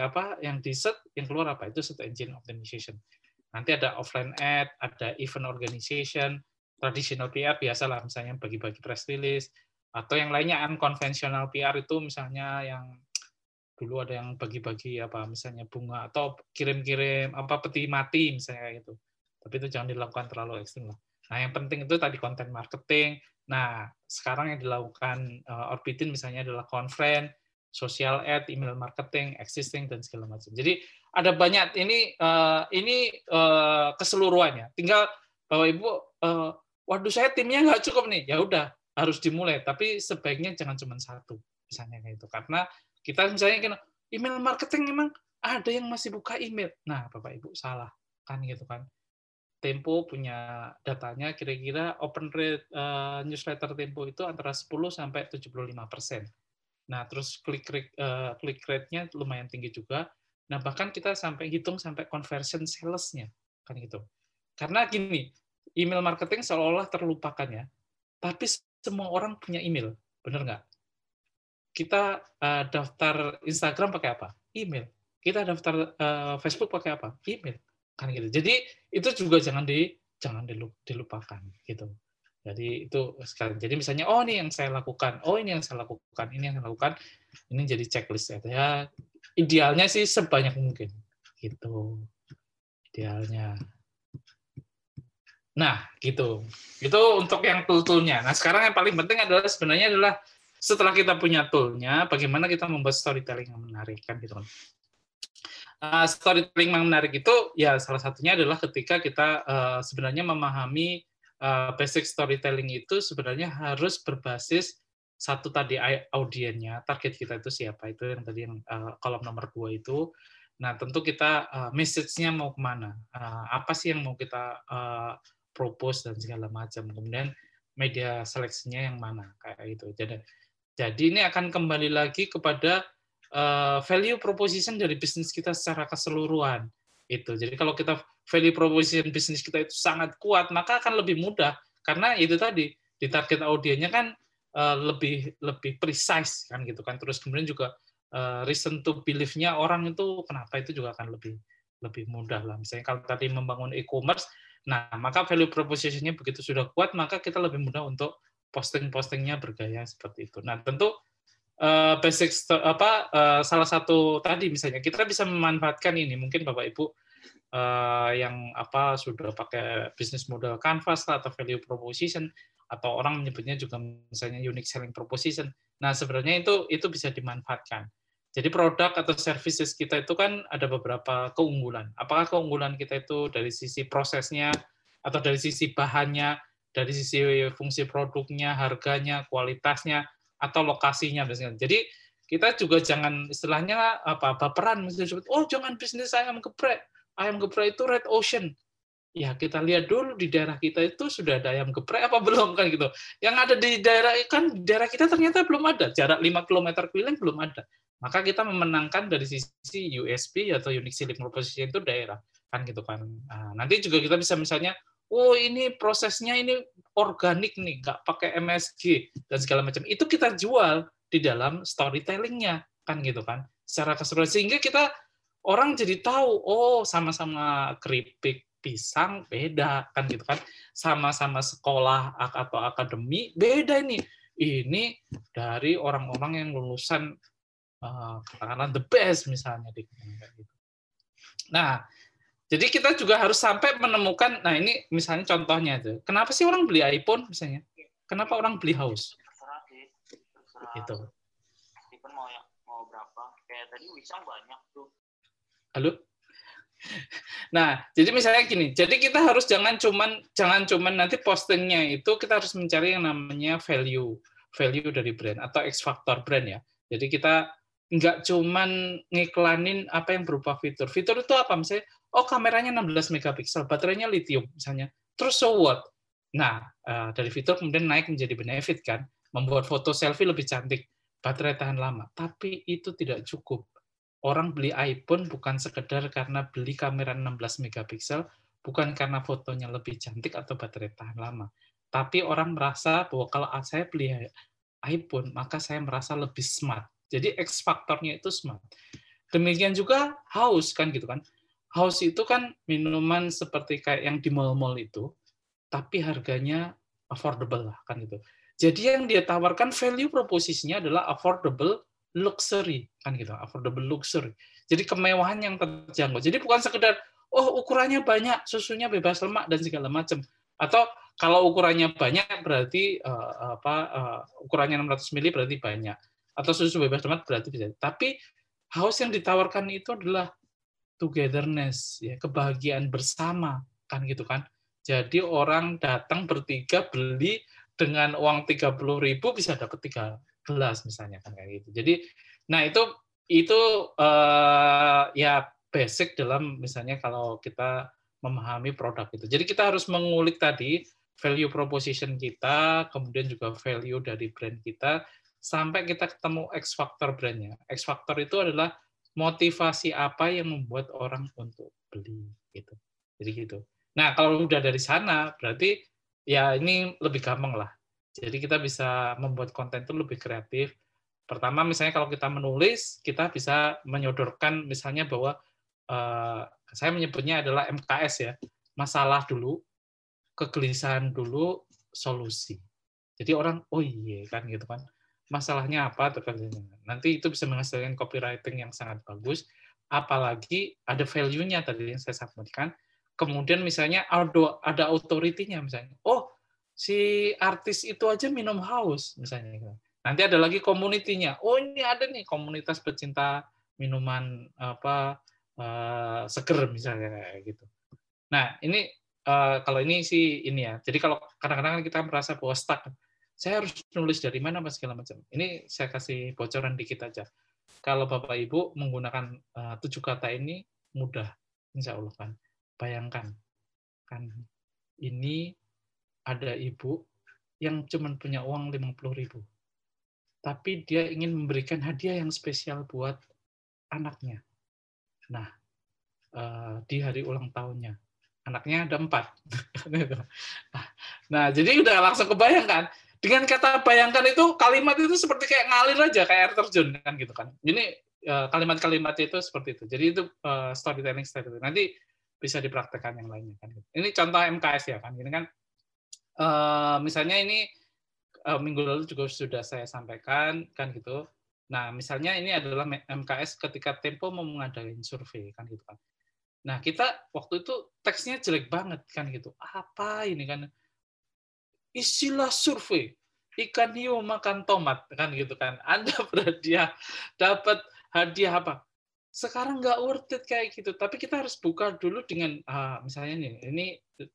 apa yang di search yang keluar apa? Itu search engine optimization. Nanti ada offline ad, ada event organization, traditional PR biasalah misalnya bagi-bagi press release atau yang lainnya unconventional PR itu misalnya yang dulu ada yang bagi-bagi apa misalnya bunga atau kirim-kirim apa peti mati misalnya gitu. Tapi itu jangan dilakukan terlalu ekstrim lah. Nah, yang penting itu tadi konten marketing. Nah, sekarang yang dilakukan uh, Orbitin misalnya adalah conference, social ad, email marketing, existing dan segala macam. Jadi ada banyak ini uh, ini uh, keseluruhannya. Tinggal Bapak Ibu, uh, waduh saya timnya nggak cukup nih. Ya udah harus dimulai. Tapi sebaiknya jangan cuma satu misalnya kayak itu. Karena kita misalnya email marketing memang ada yang masih buka email. Nah, Bapak Ibu salah kan gitu kan Tempo punya datanya kira-kira open rate uh, newsletter Tempo itu antara 10 sampai 75 persen. Nah, terus click rate, uh, click rate-nya lumayan tinggi juga. Nah, bahkan kita sampai hitung sampai conversion sales-nya kan gitu. Karena gini, email marketing seolah-olah terlupakan ya. Tapi semua orang punya email, benar nggak? Kita uh, daftar Instagram pakai apa? Email. Kita daftar uh, Facebook pakai apa? Email kan gitu. Jadi itu juga jangan di jangan dilupakan gitu. Jadi itu sekali. Jadi misalnya oh ini yang saya lakukan, oh ini yang saya lakukan, ini yang saya lakukan, ini jadi checklist ya. ya idealnya sih sebanyak mungkin gitu. Idealnya. Nah, gitu. Itu untuk yang tool-toolnya. Nah, sekarang yang paling penting adalah sebenarnya adalah setelah kita punya toolnya, bagaimana kita membuat storytelling yang menarik kan gitu kan uh, storytelling yang menarik itu ya salah satunya adalah ketika kita uh, sebenarnya memahami uh, basic storytelling itu sebenarnya harus berbasis satu tadi audiennya, target kita itu siapa itu yang tadi yang uh, kolom nomor dua itu. Nah tentu kita uh, message-nya mau ke mana, uh, apa sih yang mau kita uh, propose dan segala macam. Kemudian media seleksinya yang mana kayak itu. Jadi jadi ini akan kembali lagi kepada uh, value proposition dari bisnis kita secara keseluruhan itu. Jadi kalau kita value proposition bisnis kita itu sangat kuat, maka akan lebih mudah karena itu tadi di target audiennya kan uh, lebih lebih precise kan gitu kan. Terus kemudian juga uh, reason to believe-nya orang itu kenapa itu juga akan lebih lebih mudah lah. Misalnya kalau tadi membangun e-commerce, nah maka value proposition-nya begitu sudah kuat, maka kita lebih mudah untuk posting-postingnya bergaya seperti itu. Nah tentu uh, basic apa uh, salah satu tadi misalnya kita bisa memanfaatkan ini mungkin Bapak Ibu uh, yang apa sudah pakai bisnis model canvas atau value proposition atau orang menyebutnya juga misalnya unique selling proposition. Nah, sebenarnya itu itu bisa dimanfaatkan. Jadi produk atau services kita itu kan ada beberapa keunggulan. Apakah keunggulan kita itu dari sisi prosesnya atau dari sisi bahannya, dari sisi fungsi produknya, harganya, kualitasnya, atau lokasinya misalnya. Jadi kita juga jangan istilahnya apa baperan disebut oh jangan bisnis ayam geprek. Ayam geprek itu red ocean. Ya kita lihat dulu di daerah kita itu sudah ada ayam geprek apa belum kan gitu. Yang ada di daerah kan di daerah kita ternyata belum ada. Jarak 5 km keliling belum ada. Maka kita memenangkan dari sisi USP atau unique selling proposition itu daerah kan gitu kan. Nah, nanti juga kita bisa misalnya oh ini prosesnya ini organik nih nggak pakai MSG dan segala macam. Itu kita jual di dalam storytellingnya kan gitu kan. Secara keseluruhan. Sehingga kita orang jadi tahu oh sama-sama keripik pisang beda kan gitu kan. Sama-sama sekolah atau akademi beda ini. Ini dari orang-orang yang lulusan uh, katakanlah the best misalnya gitu. Nah, jadi kita juga harus sampai menemukan nah ini misalnya contohnya itu. Kenapa sih orang beli iPhone misalnya? Kenapa orang beli house? Gitu. Mau yang mau berapa? Kayak tadi Wisang banyak tuh. Halo? Nah, jadi misalnya gini, jadi kita harus jangan cuman jangan cuman nanti postingnya itu kita harus mencari yang namanya value, value dari brand atau X factor brand ya. Jadi kita nggak cuman ngiklanin apa yang berupa fitur. Fitur itu apa misalnya? Oh, kameranya 16 megapiksel, baterainya lithium misalnya. Terus so what? Nah, eh, dari fitur kemudian naik menjadi benefit kan, membuat foto selfie lebih cantik, baterai tahan lama. Tapi itu tidak cukup orang beli iPhone bukan sekedar karena beli kamera 16 megapiksel, bukan karena fotonya lebih cantik atau baterai tahan lama. Tapi orang merasa bahwa kalau saya beli iPhone, maka saya merasa lebih smart. Jadi X faktornya itu smart. Demikian juga house kan gitu kan. House itu kan minuman seperti kayak yang di mall-mall itu, tapi harganya affordable lah kan gitu. Jadi yang dia tawarkan value proposisinya adalah affordable luxury kan gitu affordable luxury. Jadi kemewahan yang terjangkau. Jadi bukan sekedar oh ukurannya banyak susunya bebas lemak dan segala macam. Atau kalau ukurannya banyak berarti uh, apa uh, ukurannya 600 mili berarti banyak. Atau susu bebas lemak berarti bisa. Tapi house yang ditawarkan itu adalah togetherness ya kebahagiaan bersama kan gitu kan jadi orang datang bertiga beli dengan uang 30.000 bisa dapat tiga gelas misalnya kan kayak gitu. Jadi nah itu itu uh, ya basic dalam misalnya kalau kita memahami produk itu. Jadi kita harus mengulik tadi value proposition kita, kemudian juga value dari brand kita sampai kita ketemu X factor brandnya. X factor itu adalah motivasi apa yang membuat orang untuk beli gitu. Jadi gitu. Nah, kalau udah dari sana berarti ya ini lebih gampang lah jadi kita bisa membuat konten itu lebih kreatif. Pertama, misalnya kalau kita menulis, kita bisa menyodorkan misalnya bahwa uh, saya menyebutnya adalah MKS ya, masalah dulu, kegelisahan dulu, solusi. Jadi orang, oh iya kan gitu kan, masalahnya apa nanti itu bisa menghasilkan copywriting yang sangat bagus. Apalagi ada value-nya tadi yang saya sampaikan. Kemudian misalnya ada ada authority-nya misalnya. Oh, si artis itu aja minum haus misalnya nanti ada lagi komunitinya oh ini ada nih komunitas pecinta minuman apa uh, seger misalnya gitu nah ini uh, kalau ini sih ini ya jadi kalau kadang-kadang kan kita merasa bahwa stuck saya harus nulis dari mana apa segala macam ini saya kasih bocoran dikit aja kalau bapak ibu menggunakan uh, tujuh kata ini mudah insya Allah kan bayangkan kan ini ada ibu yang cuma punya uang 50 ribu. Tapi dia ingin memberikan hadiah yang spesial buat anaknya. Nah, eh, di hari ulang tahunnya. Anaknya ada empat. nah, jadi udah langsung kebayangkan. Dengan kata bayangkan itu, kalimat itu seperti kayak ngalir aja, kayak air terjun. kan gitu kan. Ini eh, kalimat-kalimat itu seperti itu. Jadi itu eh, storytelling storytelling. Nanti bisa dipraktekkan yang lainnya kan. Ini contoh MKS ya kan. Ini kan uh, misalnya ini uh, minggu lalu juga sudah saya sampaikan kan gitu. Nah, misalnya ini adalah MKS ketika Tempo mau mengadakan survei kan gitu kan. Nah, kita waktu itu teksnya jelek banget kan gitu. Apa ini kan isilah survei. Ikan hiu makan tomat kan gitu kan. Anda berhadiah dapat hadiah apa? Sekarang nggak worth it kayak gitu. Tapi kita harus buka dulu dengan ah, misalnya nih ini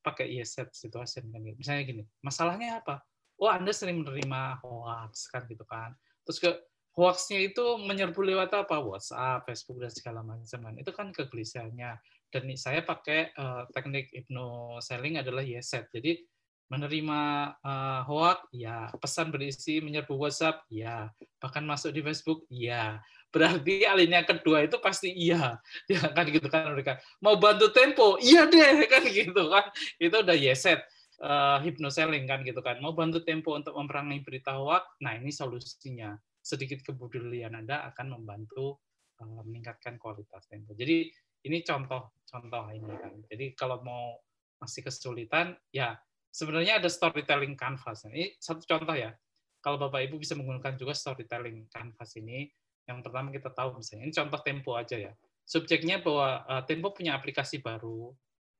pakai set situasi kan gitu. misalnya gini masalahnya apa? Oh anda sering menerima hoax kan gitu kan. Terus ke hoaxnya itu menyerbu lewat apa? WhatsApp Facebook dan segala macam kan. Itu kan kegelisahannya. Dan saya pakai uh, teknik hypno selling adalah set jadi menerima uh, hoax ya pesan berisi menyerbu WhatsApp ya bahkan masuk di Facebook ya berarti alinea kedua itu pasti iya. Ya kan gitu kan mereka. Mau bantu tempo iya deh kan gitu kan. Itu udah yeset uh, hypnoselling kan gitu kan. Mau bantu tempo untuk memerangi berita hoax nah ini solusinya. Sedikit kepedulian anda akan membantu uh, meningkatkan kualitas tempo. Jadi ini contoh contoh ini kan. Jadi kalau mau masih kesulitan ya sebenarnya ada storytelling canvas ini satu contoh ya kalau bapak ibu bisa menggunakan juga storytelling canvas ini yang pertama kita tahu misalnya ini contoh Tempo aja ya. Subjeknya bahwa uh, Tempo punya aplikasi baru.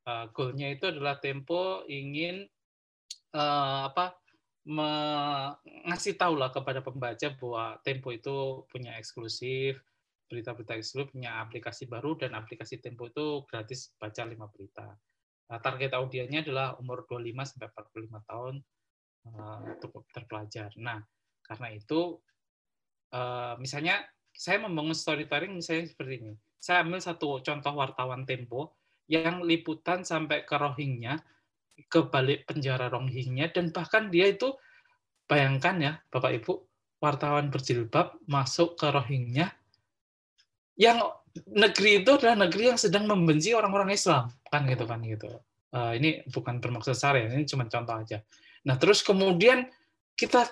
Uh, goalnya itu adalah Tempo ingin uh, apa ngasih tahu lah kepada pembaca bahwa Tempo itu punya eksklusif berita-berita eksklusif, punya aplikasi baru dan aplikasi Tempo itu gratis baca lima berita. Nah, target audiennya adalah umur 25 sampai 45 tahun uh, terpelajar. Nah, karena itu uh, misalnya saya membangun storytelling misalnya seperti ini. Saya ambil satu contoh wartawan Tempo yang liputan sampai ke Rohingya, ke balik penjara Rohingya, dan bahkan dia itu, bayangkan ya Bapak Ibu, wartawan berjilbab masuk ke Rohingya, yang negeri itu adalah negeri yang sedang membenci orang-orang Islam, kan gitu kan gitu. Uh, ini bukan bermaksud saya, ini cuma contoh aja. Nah terus kemudian kita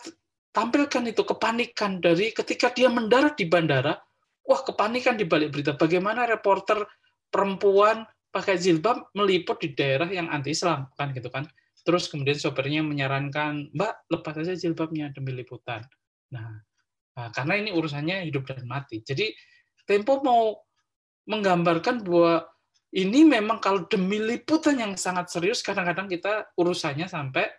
tampilkan itu kepanikan dari ketika dia mendarat di bandara, wah kepanikan di balik berita bagaimana reporter perempuan pakai jilbab meliput di daerah yang anti Islam kan gitu kan. Terus kemudian sopirnya menyarankan, "Mbak, lepas aja jilbabnya demi liputan." Nah, nah, karena ini urusannya hidup dan mati. Jadi Tempo mau menggambarkan bahwa ini memang kalau demi liputan yang sangat serius kadang-kadang kita urusannya sampai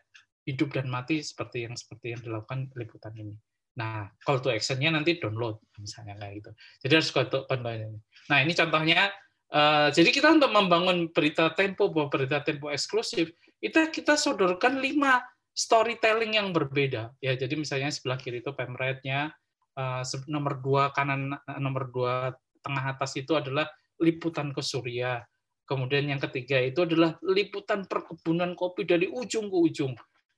hidup dan mati seperti yang seperti yang dilakukan liputan ini. Nah, call to action-nya nanti download misalnya kayak gitu. Jadi harus call to ini. Nah, ini contohnya uh, jadi kita untuk membangun berita Tempo bahwa berita Tempo eksklusif, itu kita sodorkan lima storytelling yang berbeda. Ya, jadi misalnya sebelah kiri itu pemretnya, uh, nomor dua kanan nomor dua tengah atas itu adalah liputan ke Suriah. Kemudian yang ketiga itu adalah liputan perkebunan kopi dari ujung ke ujung.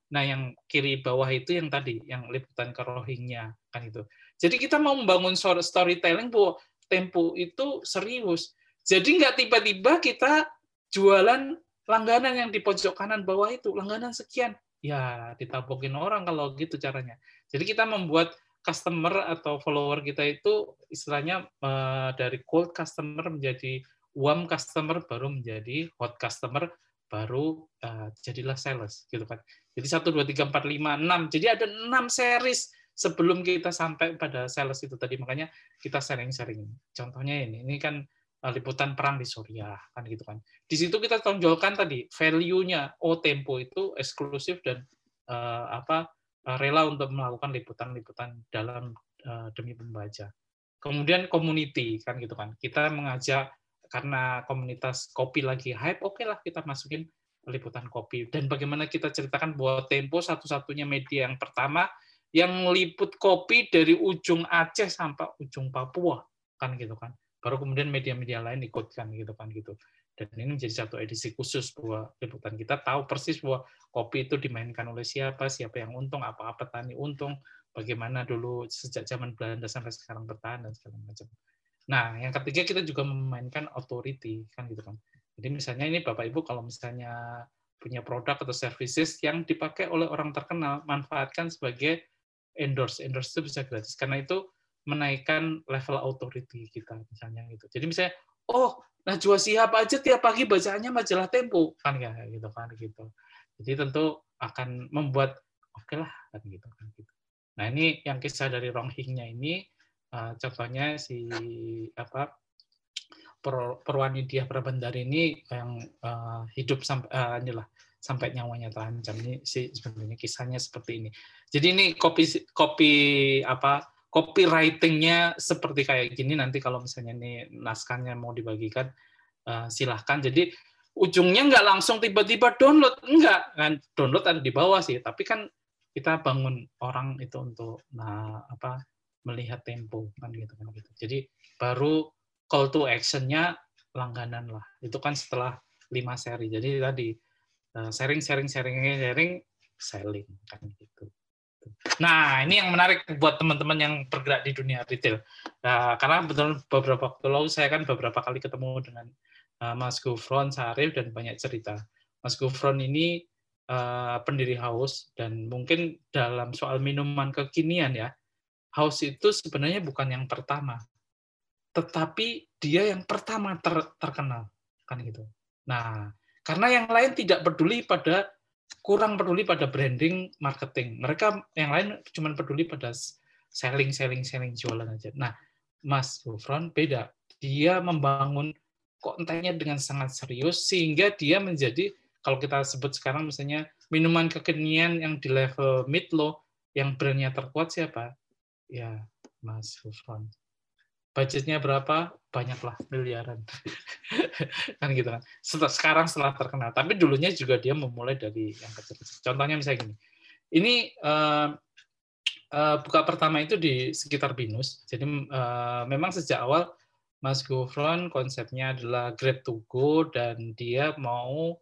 Nah, yang kiri bawah itu yang tadi, yang liputan ke Rohingya kan itu. Jadi kita mau membangun storytelling bahwa Tempo itu serius. Jadi nggak tiba-tiba kita jualan langganan yang di pojok kanan bawah itu, langganan sekian. Ya, ditabokin orang kalau gitu caranya. Jadi kita membuat customer atau follower kita itu istilahnya eh, dari cold customer menjadi warm customer baru menjadi hot customer baru uh, jadilah sales gitu kan. Jadi satu dua tiga empat lima enam. Jadi ada enam series sebelum kita sampai pada sales itu tadi. Makanya kita sharing-sharing. Contohnya ini, ini kan uh, liputan perang di Suriah kan gitu kan. Di situ kita tonjolkan tadi value-nya oh tempo itu eksklusif dan apa rela untuk melakukan liputan-liputan dalam uh, demi pembaca. Kemudian community kan gitu kan. Kita mengajak karena komunitas kopi lagi hype, oke okay lah kita masukin liputan kopi. Dan bagaimana kita ceritakan bahwa Tempo satu-satunya media yang pertama yang liput kopi dari ujung Aceh sampai ujung Papua, kan gitu kan. Baru kemudian media-media lain ikutkan gitu kan gitu. Dan ini menjadi satu edisi khusus bahwa liputan kita tahu persis bahwa kopi itu dimainkan oleh siapa, siapa yang untung, apa-apa petani untung, bagaimana dulu sejak zaman Belanda sampai sekarang bertahan dan segala macam. Nah, yang ketiga kita juga memainkan authority kan gitu kan. Jadi misalnya ini Bapak Ibu kalau misalnya punya produk atau services yang dipakai oleh orang terkenal, manfaatkan sebagai endorse. Endorse itu bisa gratis karena itu menaikkan level authority kita misalnya gitu. Jadi misalnya, oh, Najwa Shihab aja tiap pagi bacaannya majalah Tempo kan ya gitu kan gitu. Jadi tentu akan membuat oke okay lah kan gitu kan gitu. Nah, ini yang kisah dari Ronghingnya ini Uh, contohnya si apa per, Perwani Dia Prabandari ini yang uh, hidup sampai uh, inilah sampai nyawanya terancam ini sih sebenarnya kisahnya seperti ini jadi ini kopi kopi apa copywritingnya seperti kayak gini nanti kalau misalnya ini naskahnya mau dibagikan eh, silahkan. Jadi ujungnya nggak langsung tiba-tiba download. Enggak kan? Download ada di bawah sih. Tapi kan kita bangun orang itu untuk nah apa melihat tempo kan gitu kan gitu. Jadi baru call to actionnya langganan lah. Itu kan setelah lima seri. Jadi tadi eh, sharing sharing sharing sharing selling kan gitu nah ini yang menarik buat teman-teman yang bergerak di dunia retail Nah, karena betul beberapa waktu lalu saya kan beberapa kali ketemu dengan uh, Mas Gufron Sarif dan banyak cerita. Mas Gufron ini uh, pendiri House dan mungkin dalam soal minuman kekinian ya, House itu sebenarnya bukan yang pertama, tetapi dia yang pertama ter- terkenal kan gitu. Nah, karena yang lain tidak peduli pada kurang peduli pada branding, marketing. Mereka yang lain cuma peduli pada selling, selling, selling, jualan aja. Nah, Mas Gufron beda. Dia membangun kontennya dengan sangat serius sehingga dia menjadi kalau kita sebut sekarang misalnya minuman kekinian yang di level mid low yang brandnya terkuat siapa? Ya, Mas Gufron. Budgetnya berapa? Banyaklah miliaran. kan gitu kan. Setelah, sekarang setelah terkenal. Tapi dulunya juga dia memulai dari yang kecil. Contohnya misalnya gini. Ini eh, eh, buka pertama itu di sekitar Binus. Jadi eh, memang sejak awal Mas Gufron konsepnya adalah great to go dan dia mau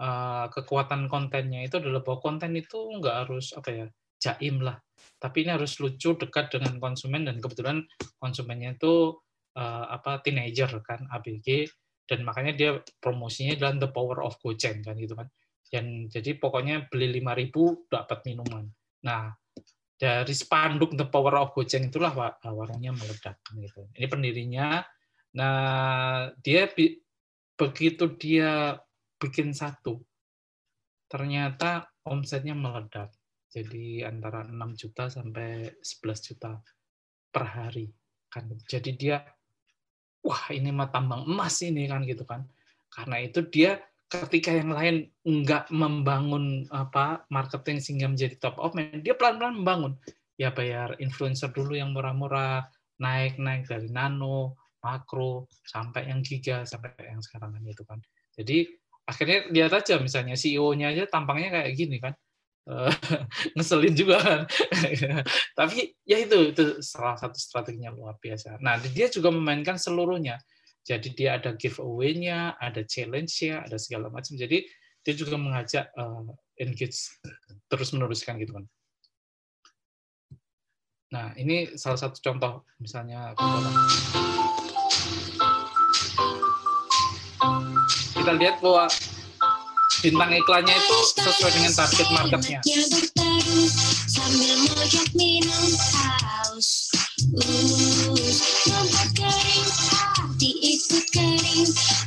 eh, kekuatan kontennya itu adalah bahwa konten itu nggak harus apa ya jaim lah, tapi ini harus lucu dekat dengan konsumen dan kebetulan konsumennya itu eh, apa teenager kan ABG dan makanya dia promosinya adalah the power of Gojek kan gitu kan. Dan jadi pokoknya beli 5000 dapat minuman. Nah, dari spanduk The Power of Gojek itulah wa- warungnya meledak gitu. Ini pendirinya. Nah, dia begitu dia bikin satu, ternyata omsetnya meledak. Jadi antara 6 juta sampai 11 juta per hari kan. Jadi dia wah ini mah tambang emas ini kan gitu kan. Karena itu dia ketika yang lain nggak membangun apa marketing sehingga menjadi top of mind, dia pelan-pelan membangun. Ya bayar influencer dulu yang murah-murah, naik-naik dari nano, makro, sampai yang giga, sampai yang sekarang kan itu kan. Jadi akhirnya lihat aja misalnya CEO-nya aja tampangnya kayak gini kan. Eh, ngeselin juga kan. Tapi ya itu itu salah satu strateginya luar biasa. Nah, dia juga memainkan seluruhnya. Jadi dia ada giveaway-nya, ada challenge-nya, ada segala macam. Jadi dia juga mengajak eh, engage terus meneruskan gitu kan. Nah, ini salah satu contoh misalnya. Kita lihat bahwa bintang iklannya itu sesuai dengan target marketnya.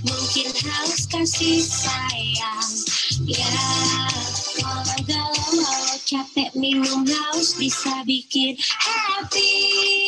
Mungkin. Ya, capek minum haus bisa bikin happy.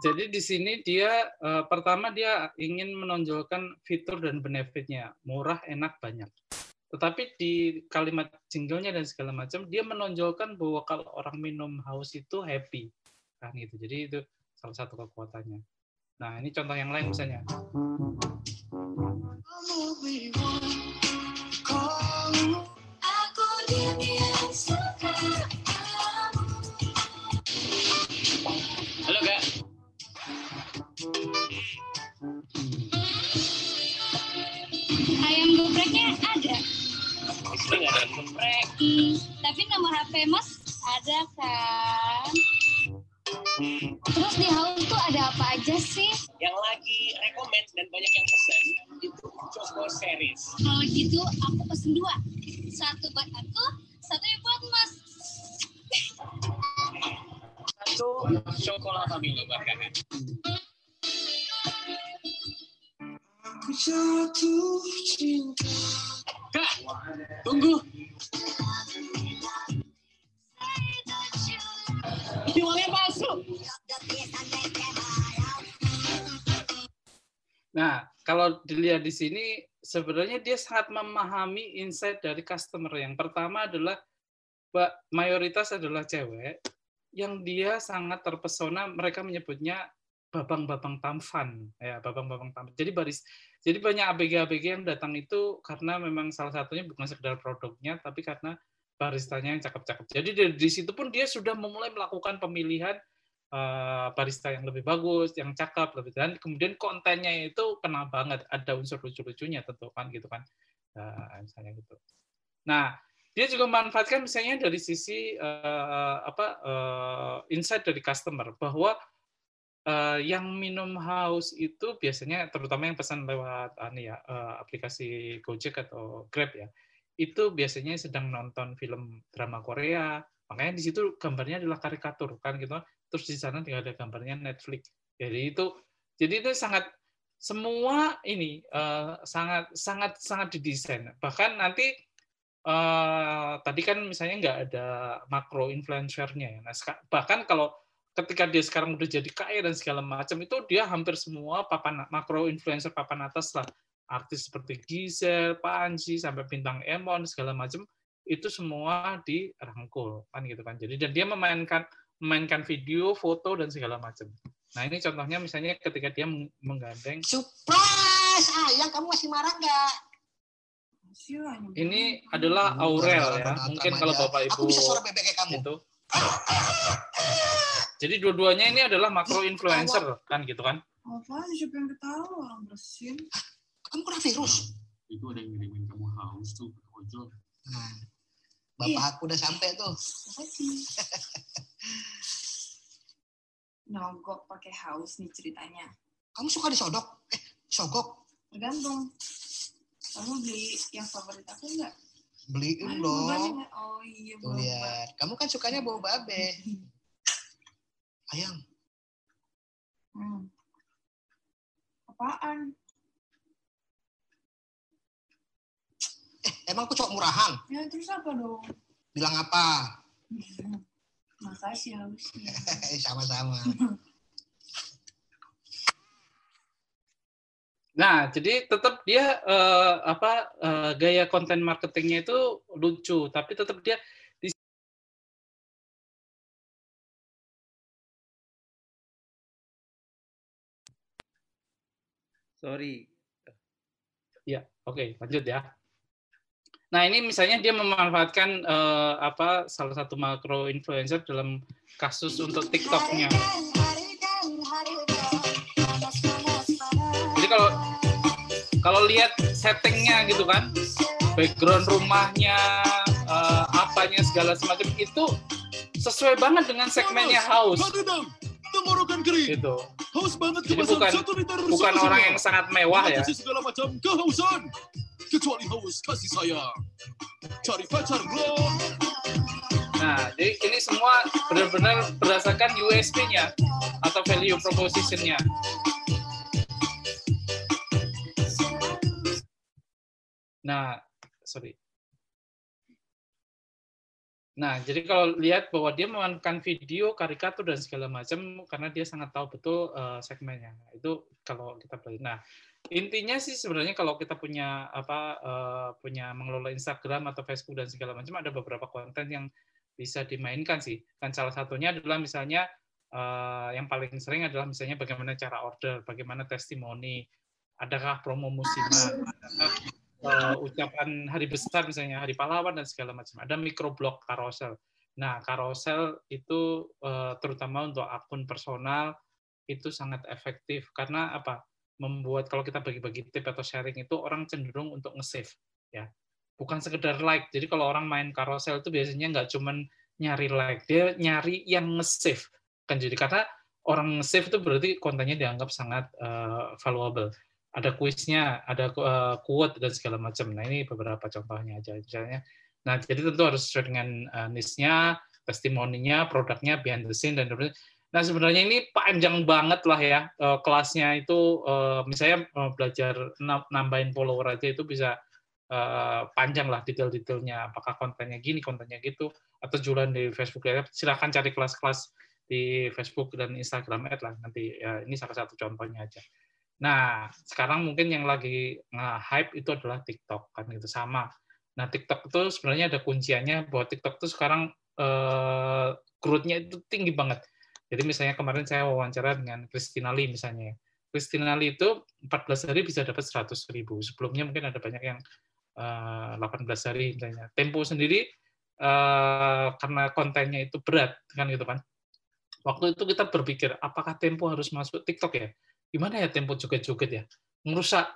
Jadi di sini dia eh, pertama dia ingin menonjolkan fitur dan benefitnya, murah, enak, banyak. Tetapi di kalimat jinglenya dan segala macam dia menonjolkan bahwa kalau orang minum haus itu happy, kan gitu. Jadi itu salah satu kekuatannya. Nah ini contoh yang lain misalnya. Aku ada. Nggak ada. Hmm, tapi nomor HP Mas ada kan? Terus di house tuh ada apa aja sih? Yang lagi rekomend dan banyak yang pesan itu Choco Series. Kalau gitu aku pesen dua. Satu buat aku, satu buat Mas. Satu coklat dulu buat kakak. Kak, tunggu. Jualnya masuk. Nah, kalau dilihat di sini, sebenarnya dia sangat memahami insight dari customer. Yang pertama adalah mayoritas adalah cewek yang dia sangat terpesona. Mereka menyebutnya babang-babang tampan, ya babang-babang tampan. Jadi baris, jadi banyak ABG-ABG yang datang itu karena memang salah satunya bukan sekedar produknya, tapi karena baristanya yang cakep-cakep. Jadi dari di situ pun dia sudah memulai melakukan pemilihan eh, barista yang lebih bagus, yang cakep, lebih dan kemudian kontennya itu kena banget, ada unsur lucu-lucunya tentu kan gitu kan, Nah, misalnya gitu. Nah, dia juga manfaatkan misalnya dari sisi eh, apa eh, insight dari customer bahwa eh, yang minum haus itu biasanya terutama yang pesan lewat anu ya eh, aplikasi Gojek atau Grab ya itu biasanya sedang nonton film drama Korea. Makanya di situ gambarnya adalah karikatur kan gitu. Terus di sana tinggal ada gambarnya Netflix. Jadi itu jadi itu sangat semua ini eh, sangat sangat sangat didesain. Bahkan nanti eh, tadi kan misalnya nggak ada makro influencernya ya. Nah, bahkan kalau ketika dia sekarang udah jadi kaya dan segala macam itu dia hampir semua papan makro influencer papan atas lah. Artis seperti Gisel, Panji sampai bintang Emon segala macam itu semua dirangkul kan gitu kan. Jadi dan dia memainkan memainkan video foto dan segala macam. Nah ini contohnya misalnya ketika dia meng- menggandeng Surprise! Ayang, kamu masih marah nggak? ini adalah Aurel ya. mungkin kalau bapak ibu Aku bisa suara bebek kayak kamu. itu jadi dua-duanya ini adalah makro influencer kan gitu kan Apaan siapa yang ketawa orang bersin? Kamu kena virus. Itu ada yang ngirimin kamu haus tuh ke ojol. Nah, bapak aku udah sampai tuh. Nyogok pakai haus nih ceritanya. Kamu suka disodok? Eh, sogok? Tergantung. Kamu beli yang favorit aku enggak? Beliin dong. Oh iya, Tuh lihat. Kamu kan sukanya bau babe. Ayang, Hmm. Apaan? eh emang aku cowok murahan? Ya terus apa dong? Bilang apa? Makasih hausnya. Eh, Sama-sama. Nah, jadi tetap dia eh, apa eh, gaya konten marketingnya itu lucu, tapi tetap dia Sorry. ya, oke, lanjut ya. Nah, ini misalnya dia memanfaatkan eh, apa salah satu makro influencer dalam kasus untuk TikTok-nya. Jadi kalau kalau lihat settingnya gitu kan, background rumahnya, eh, apanya segala semacam itu sesuai banget dengan segmennya house Kering. gitu. Haus banget Jadi kemasan bukan- satu liter Bukan orang yang sangat mewah ya. Segala macam kehausan. Kecuali haus kasih sayang. Cari pacar bro. Nah, jadi ini semua benar-benar berdasarkan USP-nya atau value proposition-nya. Nah, sorry. Nah, jadi kalau lihat bahwa dia memanfaatkan video, karikatur dan segala macam karena dia sangat tahu betul eh, segmennya. Itu kalau kita belajar. Nah, intinya sih sebenarnya kalau kita punya apa eh, punya mengelola Instagram atau Facebook dan segala macam ada beberapa konten yang bisa dimainkan sih. Kan salah satunya adalah misalnya eh, yang paling sering adalah misalnya bagaimana cara order, bagaimana testimoni, adakah promo musiman, adakah eh, ucapan hari besar misalnya hari pahlawan dan segala macam. Ada microblog carousel. Nah, carousel itu eh, terutama untuk akun personal itu sangat efektif karena apa? Membuat kalau kita bagi-bagi tip atau sharing itu orang cenderung untuk nge-save ya. Bukan sekedar like. Jadi kalau orang main carousel itu biasanya nggak cuman nyari like, dia nyari yang nge-save. Kan jadi karena orang nge-save itu berarti kontennya dianggap sangat eh, valuable ada kuisnya, ada eh, quote dan segala macam. Nah ini beberapa contohnya aja. Misalnya Nah, jadi tentu harus sesuai dengan uh, niche-nya, testimoninya, produknya, behind the scene, dan sebagainya. Nah, sebenarnya ini panjang banget lah ya eh, kelasnya itu, misalnya belajar nam- nambahin follower aja itu bisa panjang lah detail-detailnya, apakah kontennya gini, kontennya gitu, atau jualan di Facebook ya. Silahkan cari kelas-kelas di Facebook dan Instagram Ad lah nanti ya, ini salah satu contohnya aja. Nah, sekarang mungkin yang lagi nge-hype itu adalah TikTok kan gitu sama. Nah, TikTok itu sebenarnya ada kunciannya bahwa TikTok itu sekarang eh growth-nya itu tinggi banget. Jadi misalnya kemarin saya wawancara dengan Christina Lee misalnya. Christina Lee itu 14 hari bisa dapat 100 ribu. Sebelumnya mungkin ada banyak yang eh, 18 hari misalnya. Tempo sendiri eh, karena kontennya itu berat kan gitu kan. Waktu itu kita berpikir apakah Tempo harus masuk TikTok ya? Gimana ya Tempo joget-joget ya? Merusak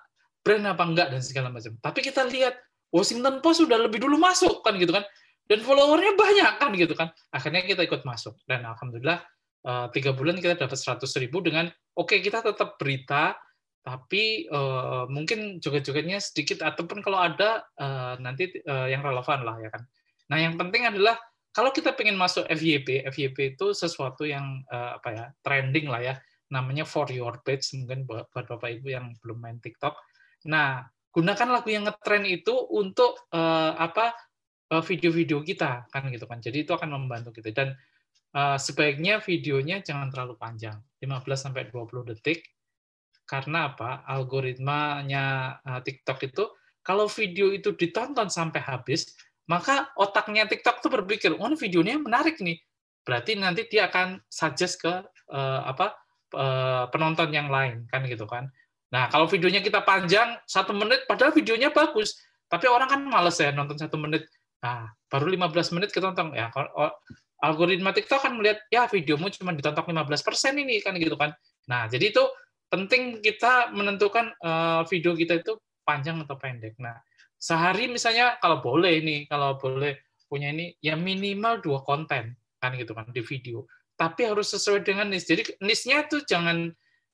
brand apa enggak dan segala macam. Tapi kita lihat Washington Post sudah lebih dulu masuk kan gitu kan. Dan followernya banyak kan gitu kan. Akhirnya kita ikut masuk dan alhamdulillah eh, tiga bulan kita dapat 100 ribu dengan oke kita tetap berita tapi eh, mungkin joget-jogetnya sedikit ataupun kalau ada eh, nanti eh, yang relevan lah ya kan. Nah yang penting adalah kalau kita pengen masuk FYP, FYP itu sesuatu yang eh, apa ya trending lah ya, namanya for your page mungkin buat bapak ibu yang belum main TikTok. Nah gunakan lagu yang ngetrend itu untuk eh, apa eh, video-video kita kan gitu kan. Jadi itu akan membantu kita dan eh, sebaiknya videonya jangan terlalu panjang, 15 sampai 20 detik karena apa algoritmanya uh, TikTok itu kalau video itu ditonton sampai habis maka otaknya TikTok tuh berpikir oh videonya menarik nih berarti nanti dia akan suggest ke uh, apa uh, penonton yang lain kan gitu kan. Nah kalau videonya kita panjang satu menit padahal videonya bagus. Tapi orang kan males ya nonton satu menit. Nah baru 15 menit kita tonton ya oh, algoritma TikTok kan melihat ya videomu cuma ditonton 15% ini kan gitu kan. Nah jadi itu penting kita menentukan eh, video kita itu panjang atau pendek. Nah, sehari misalnya kalau boleh nih, kalau boleh punya ini ya minimal dua konten kan gitu kan di video. Tapi harus sesuai dengan niche. Jadi niche-nya itu jangan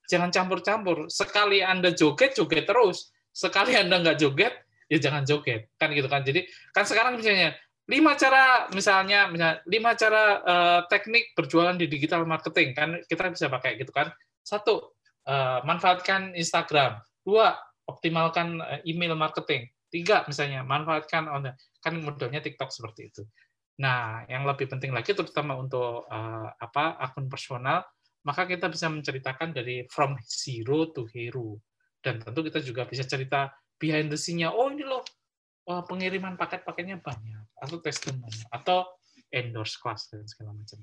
jangan campur-campur. Sekali Anda joget, joget terus. Sekali Anda nggak joget, ya jangan joget. Kan gitu kan. Jadi kan sekarang misalnya lima cara misalnya misalnya lima cara eh, teknik berjualan di digital marketing kan kita bisa pakai gitu kan. Satu, eh, manfaatkan Instagram. Dua, optimalkan eh, email marketing. Tiga, misalnya manfaatkan online. Kan modelnya TikTok seperti itu. Nah, yang lebih penting lagi terutama untuk eh, apa akun personal, maka kita bisa menceritakan dari from zero to hero. Dan tentu kita juga bisa cerita behind the scene-nya. Oh, ini loh wah, pengiriman paket-paketnya banyak atau testimoni atau endorse kelas dan segala macam.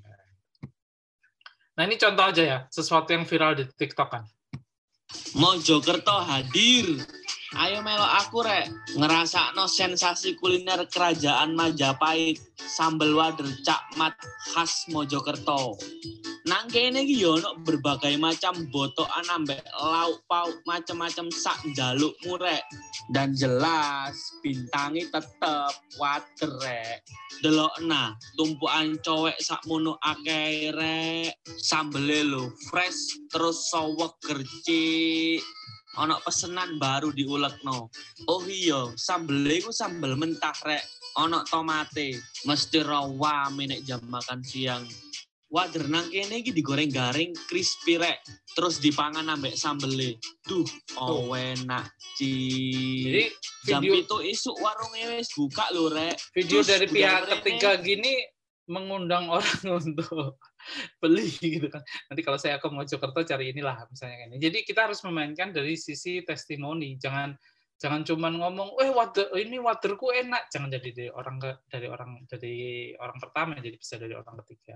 Nah, ini contoh aja ya, sesuatu yang viral di TikTok kan. Mojokerto hadir. Ayo melo aku rek ngerasakno sensasi kuliner kerajaan Majapahit sambal wader cakmat khas Mojokerto. Nang kene iki berbagai macam botokan ambek lauk pauk macam-macam sak jalukmu rek. Dan jelas bintangi tetep wader rek. Delokna tumpukan cowek sak mono akeh rek. Sambele lo fresh terus sowek gercik. Ono pesenan baru diulekno. Oh iya, sambel iku sambel mentah rek. Ono tomate, mesti rawame nek jam makan siang. Wader nang kene iki digoreng garing crispy rek. Terus dipangan ambek sambele. Duh, oh enak ci. Jadi jam video itu isuk warungnya wis buka lho rek. video Terus dari pihak ketiga gini mengundang orang untuk beli gitu kan. Nanti kalau saya ke Mojokerto cari inilah misalnya ini. Jadi kita harus memainkan dari sisi testimoni. Jangan jangan cuman ngomong, "Eh, water ini waterku enak." Jangan jadi dari orang ke dari orang dari orang pertama jadi bisa dari orang ketiga.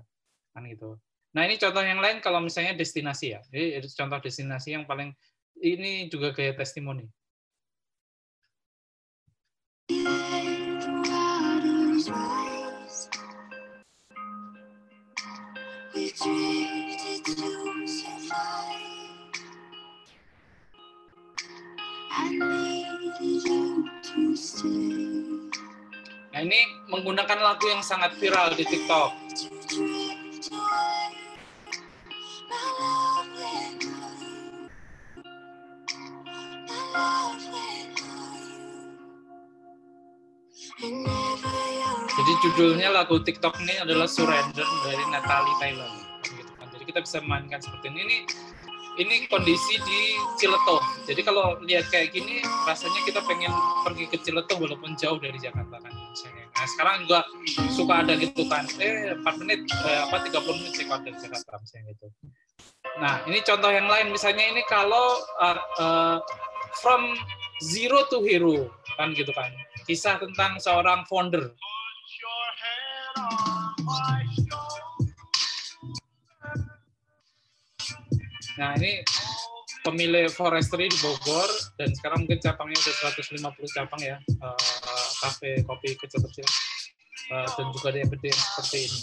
Kan gitu. Nah, ini contoh yang lain kalau misalnya destinasi ya. Jadi contoh destinasi yang paling ini juga kayak testimoni. Nah, ini menggunakan lagu yang sangat viral di TikTok. You're judulnya lagu TikTok ini adalah Surrender dari Natalie Taylor. Jadi kita bisa mainkan seperti ini. Ini ini kondisi di Ciletuh. Jadi kalau lihat kayak gini, rasanya kita pengen pergi ke Ciletuh walaupun jauh dari Jakarta kan. Misalnya. Nah sekarang juga suka ada gitu kan, eh 4 menit, eh, apa 30 menit out dari Jakarta misalnya gitu. Nah ini contoh yang lain, misalnya ini kalau uh, uh, from zero to hero kan gitu kan, kisah tentang seorang founder. Nah ini pemilik forestry di Bogor dan sekarang mungkin cabangnya udah 150 cabang ya uh, kopi kecil-kecil uh, dan juga ada yang gede seperti ini.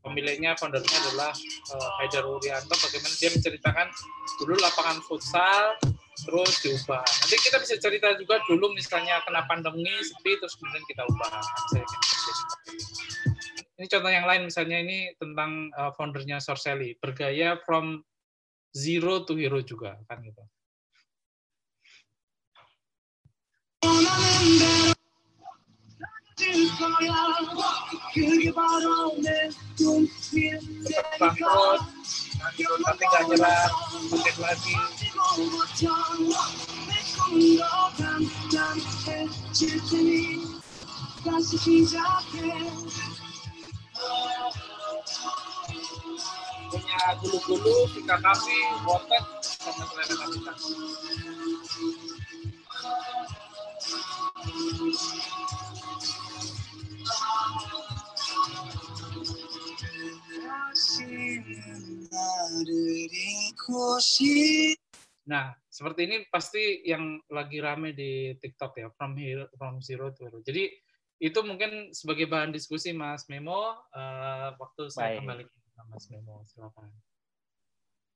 Pemiliknya, foundernya adalah uh, Haidar Urianto. Bagaimana dia menceritakan dulu lapangan futsal terus diubah. Nanti kita bisa cerita juga dulu misalnya kena pandemi sepi terus kemudian kita ubah. Ini contoh yang lain misalnya ini tentang uh, foundernya Sorcelli bergaya from zero to hero juga kan gitu. Bangkrut. Punya gulu-gulu, tingkat kami, wotet, sama selera kita. Nah, seperti ini pasti yang lagi rame di TikTok ya, from hero, from zero to hero. Jadi itu mungkin sebagai bahan diskusi Mas Memo uh, waktu saya Baik. kembali ke Mas Memo, silakan.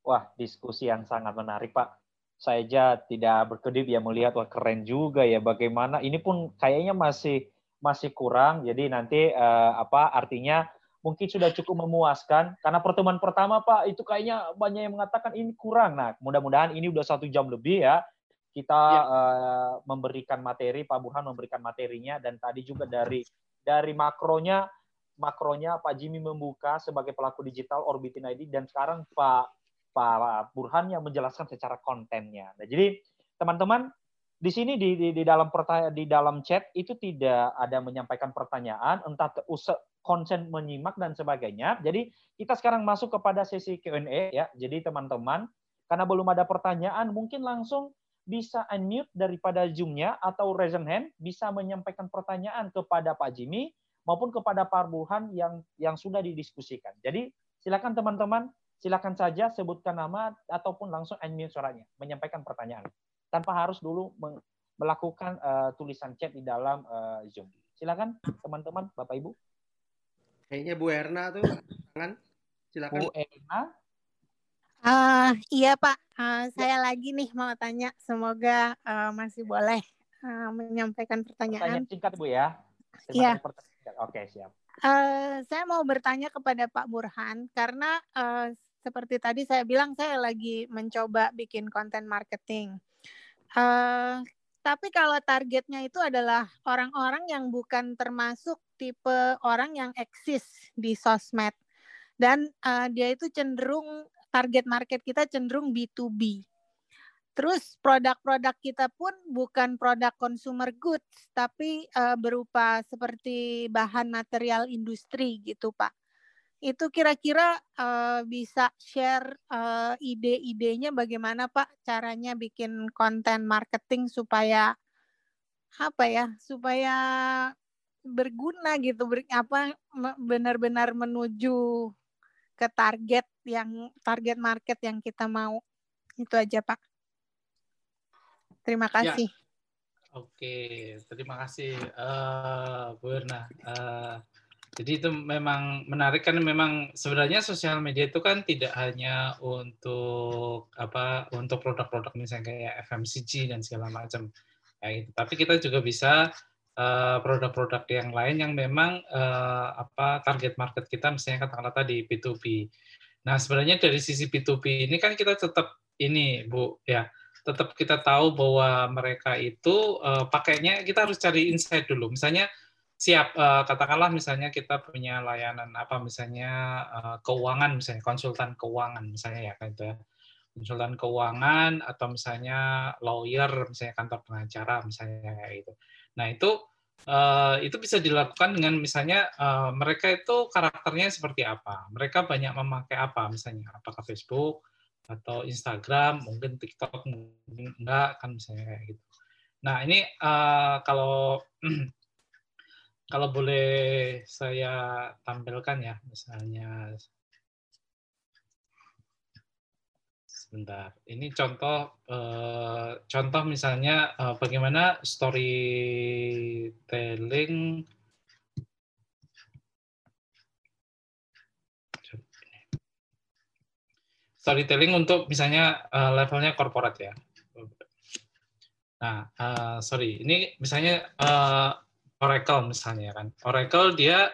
Wah, diskusi yang sangat menarik, Pak. Saya aja tidak berkedip ya melihat wah keren juga ya bagaimana ini pun kayaknya masih masih kurang. Jadi nanti eh, apa artinya mungkin sudah cukup memuaskan karena pertemuan pertama Pak itu kayaknya banyak yang mengatakan ini kurang. Nah, mudah-mudahan ini udah satu jam lebih ya kita eh, memberikan materi Pak Burhan memberikan materinya dan tadi juga dari dari makronya makronya Pak Jimmy membuka sebagai pelaku digital Orbitin ID dan sekarang Pak Pak Burhan yang menjelaskan secara kontennya. Nah, jadi teman-teman di sini di, di, di dalam pertanyaan di dalam chat itu tidak ada menyampaikan pertanyaan, entah use- konsen menyimak dan sebagainya. Jadi kita sekarang masuk kepada sesi Q&A ya. Jadi teman-teman karena belum ada pertanyaan, mungkin langsung bisa unmute daripada Zoom-nya atau raise hand bisa menyampaikan pertanyaan kepada Pak Jimmy maupun kepada Pak Burhan yang yang sudah didiskusikan. Jadi silakan teman-teman silakan saja sebutkan nama ataupun langsung unmute suaranya, menyampaikan pertanyaan tanpa harus dulu melakukan eh, tulisan chat di dalam eh, Zoom. Silakan teman-teman, Bapak Ibu. Kayaknya Bu Erna tuh tangan. Silakan. Bu Erna, Ah, iya Pak, Ah, saya lagi nih mau tanya. Semoga ah, masih boleh ah, menyampaikan pertanyaan. pertanyaan singkat Bu ya. Iya. Oke, siap. Eh, saya mau bertanya kepada Pak Burhan karena eh, seperti tadi saya bilang saya lagi mencoba bikin konten marketing. Eh, tapi kalau targetnya itu adalah orang-orang yang bukan termasuk tipe orang yang eksis di sosmed dan eh, dia itu cenderung target market kita cenderung B2B. Terus produk-produk kita pun bukan produk consumer goods, tapi eh, berupa seperti bahan material industri gitu, Pak. Itu kira-kira eh, bisa share eh, ide-idenya bagaimana, Pak, caranya bikin konten marketing supaya apa ya, supaya berguna gitu, ber- apa benar-benar menuju ke target yang target market yang kita mau. Itu aja, Pak. Terima Ya. kasih. Oke, terima kasih eh Bu Erna. Eh, jadi itu memang menarik kan memang sebenarnya sosial media itu kan tidak hanya untuk apa untuk produk-produk misalnya kayak FMCG dan segala macam kayak gitu. Tapi kita juga bisa eh, produk-produk yang lain yang memang eh, apa target market kita misalnya katakanlah tadi B2B. Nah, sebenarnya dari sisi B2B ini kan kita tetap ini Bu ya tetap kita tahu bahwa mereka itu uh, pakainya kita harus cari insight dulu. Misalnya siap uh, katakanlah misalnya kita punya layanan apa misalnya uh, keuangan misalnya konsultan keuangan misalnya ya kan itu ya konsultan keuangan atau misalnya lawyer misalnya kantor pengacara misalnya kayak gitu. Nah itu uh, itu bisa dilakukan dengan misalnya uh, mereka itu karakternya seperti apa, mereka banyak memakai apa misalnya apakah Facebook atau Instagram, mungkin TikTok, mungkin enggak kan misalnya kayak gitu. Nah ini uh, kalau kalau boleh saya tampilkan ya, misalnya sebentar. Ini contoh uh, contoh misalnya uh, bagaimana storytelling storytelling untuk misalnya uh, levelnya korporat ya. Nah, uh, sorry, ini misalnya uh, Oracle misalnya kan. Oracle dia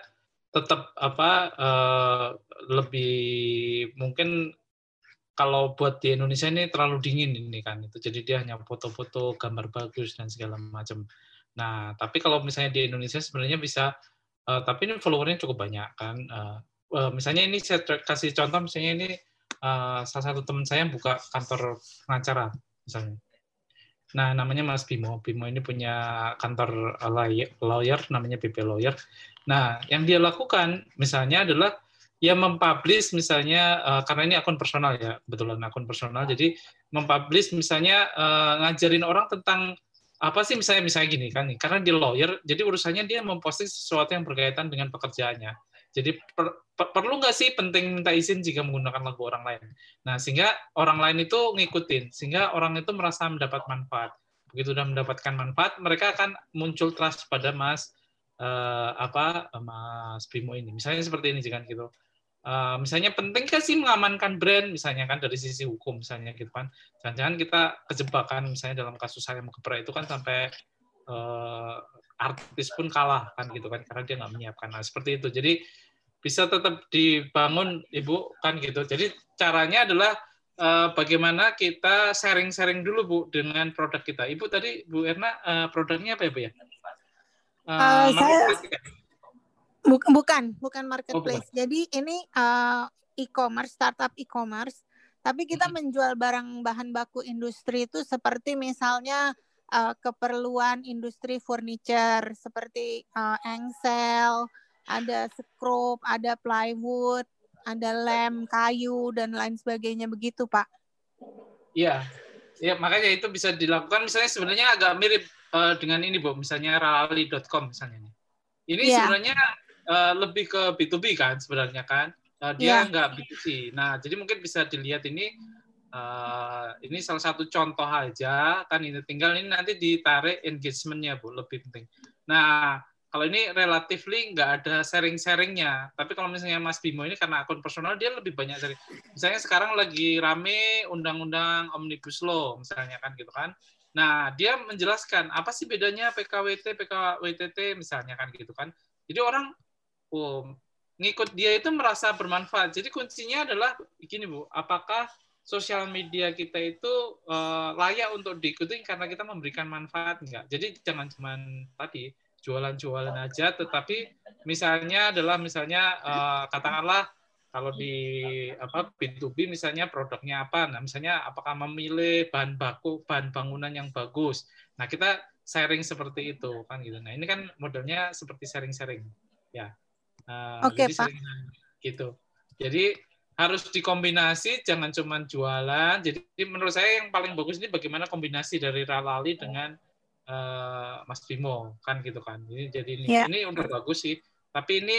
tetap apa uh, lebih mungkin kalau buat di Indonesia ini terlalu dingin ini kan itu jadi dia hanya foto-foto gambar bagus dan segala macam. Nah tapi kalau misalnya di Indonesia sebenarnya bisa uh, tapi ini followernya cukup banyak kan. Uh, uh, misalnya ini saya kasih contoh misalnya ini uh, salah satu teman saya yang buka kantor pengacara misalnya. Nah, namanya Mas Bimo. Bimo ini punya kantor lawyer, namanya BP Lawyer. Nah, yang dia lakukan misalnya adalah ya mempublish misalnya uh, karena ini akun personal ya, kebetulan akun personal. Jadi mempublish misalnya uh, ngajarin orang tentang apa sih misalnya misalnya gini kan karena dia lawyer jadi urusannya dia memposting sesuatu yang berkaitan dengan pekerjaannya jadi per, per, perlu nggak sih penting minta izin jika menggunakan lagu orang lain? Nah, sehingga orang lain itu ngikutin, sehingga orang itu merasa mendapat manfaat. Begitu sudah mendapatkan manfaat, mereka akan muncul trust pada Mas uh, apa Mas Bimo ini. Misalnya seperti ini jika gitu. Uh, misalnya penting kan sih mengamankan brand misalnya kan dari sisi hukum misalnya gitu kan. Jangan-jangan kita kejebakan misalnya dalam kasus saya Kebra itu kan sampai uh, artis pun kalah kan gitu kan karena dia nggak menyiapkan. Nah seperti itu. Jadi bisa tetap dibangun ibu kan gitu. Jadi caranya adalah uh, bagaimana kita sharing-sharing dulu bu dengan produk kita. Ibu tadi bu Erna uh, produknya apa ya bu ya? Uh, uh, saya bukan bukan marketplace oh, bukan. jadi ini uh, e-commerce startup e-commerce tapi kita hmm. menjual barang bahan baku industri itu seperti misalnya uh, keperluan industri furniture seperti uh, engsel ada skrup, ada plywood, ada lem kayu dan lain sebagainya begitu, Pak. Iya. Ya, makanya itu bisa dilakukan misalnya sebenarnya agak mirip uh, dengan ini, Bu, misalnya ralali.com misalnya. Ini ya. sebenarnya uh, lebih ke B2B kan sebenarnya kan. Uh, dia ya. nggak B2C. Nah, jadi mungkin bisa dilihat ini uh, ini salah satu contoh aja kan ini tinggal ini nanti ditarik engagementnya Bu, lebih penting. Nah, kalau ini relatively nggak ada sharing-sharingnya. Tapi kalau misalnya Mas Bimo ini karena akun personal dia lebih banyak sharing. Misalnya sekarang lagi rame undang-undang omnibus law misalnya kan gitu kan. Nah dia menjelaskan apa sih bedanya PKWT, PKWTT misalnya kan gitu kan. Jadi orang oh, ngikut dia itu merasa bermanfaat. Jadi kuncinya adalah begini Bu, apakah sosial media kita itu uh, layak untuk diikuti karena kita memberikan manfaat enggak? Jadi jangan cuma tadi jualan-jualan aja, tetapi misalnya adalah misalnya uh, katakanlah kalau di apa B2B misalnya produknya apa, nah misalnya apakah memilih bahan baku, bahan bangunan yang bagus. Nah kita sharing seperti itu kan gitu. Nah ini kan modelnya seperti sharing-sharing, ya. Uh, Oke okay, Pak. gitu. Jadi harus dikombinasi, jangan cuma jualan. Jadi menurut saya yang paling bagus ini bagaimana kombinasi dari Ralali dengan uh, Mas Bimo kan gitu kan. Ini jadi ini yeah. ini udah bagus sih. Tapi ini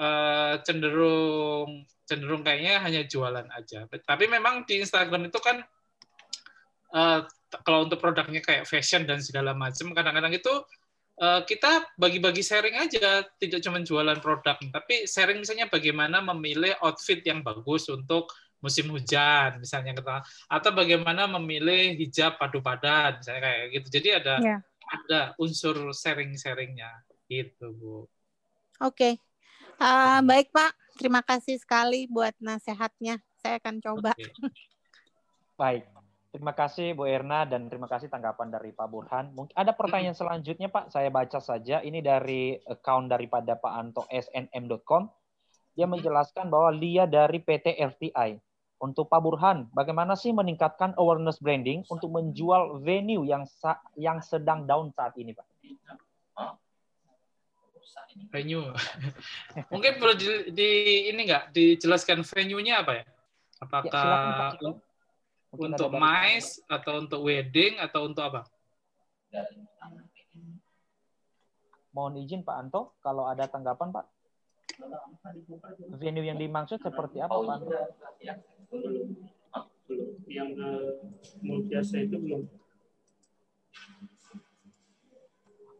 uh, cenderung cenderung kayaknya hanya jualan aja. Tapi memang di Instagram itu kan uh, kalau untuk produknya kayak fashion dan segala macam kadang-kadang itu kita bagi-bagi sharing aja, tidak cuma jualan produk, tapi sharing misalnya bagaimana memilih outfit yang bagus untuk musim hujan misalnya atau bagaimana memilih hijab padu padan misalnya kayak gitu. Jadi ada yeah. ada unsur sharing-sharingnya. Gitu bu. Oke. Okay. uh, baik pak. Terima kasih sekali buat nasihatnya saya akan coba. Okay. baik Terima kasih Bu Erna dan terima kasih tanggapan dari Pak Burhan. Mungkin ada pertanyaan selanjutnya Pak, saya baca saja. Ini dari account daripada Pak Anto snm.com. Dia menjelaskan bahwa Lia dari PT RTI. Untuk Pak Burhan, bagaimana sih meningkatkan awareness branding untuk menjual venue yang yang sedang down saat ini, Pak? venue. Mungkin perlu di, di ini nggak dijelaskan venue-nya apa ya? Apakah Ya, silakan, Pak. Mungkin untuk MICE atau untuk wedding atau untuk apa? Mohon izin Pak Anto, kalau ada tanggapan Pak. Venue yang dimaksud seperti apa Pak Anto? yang eh, multiasa itu belum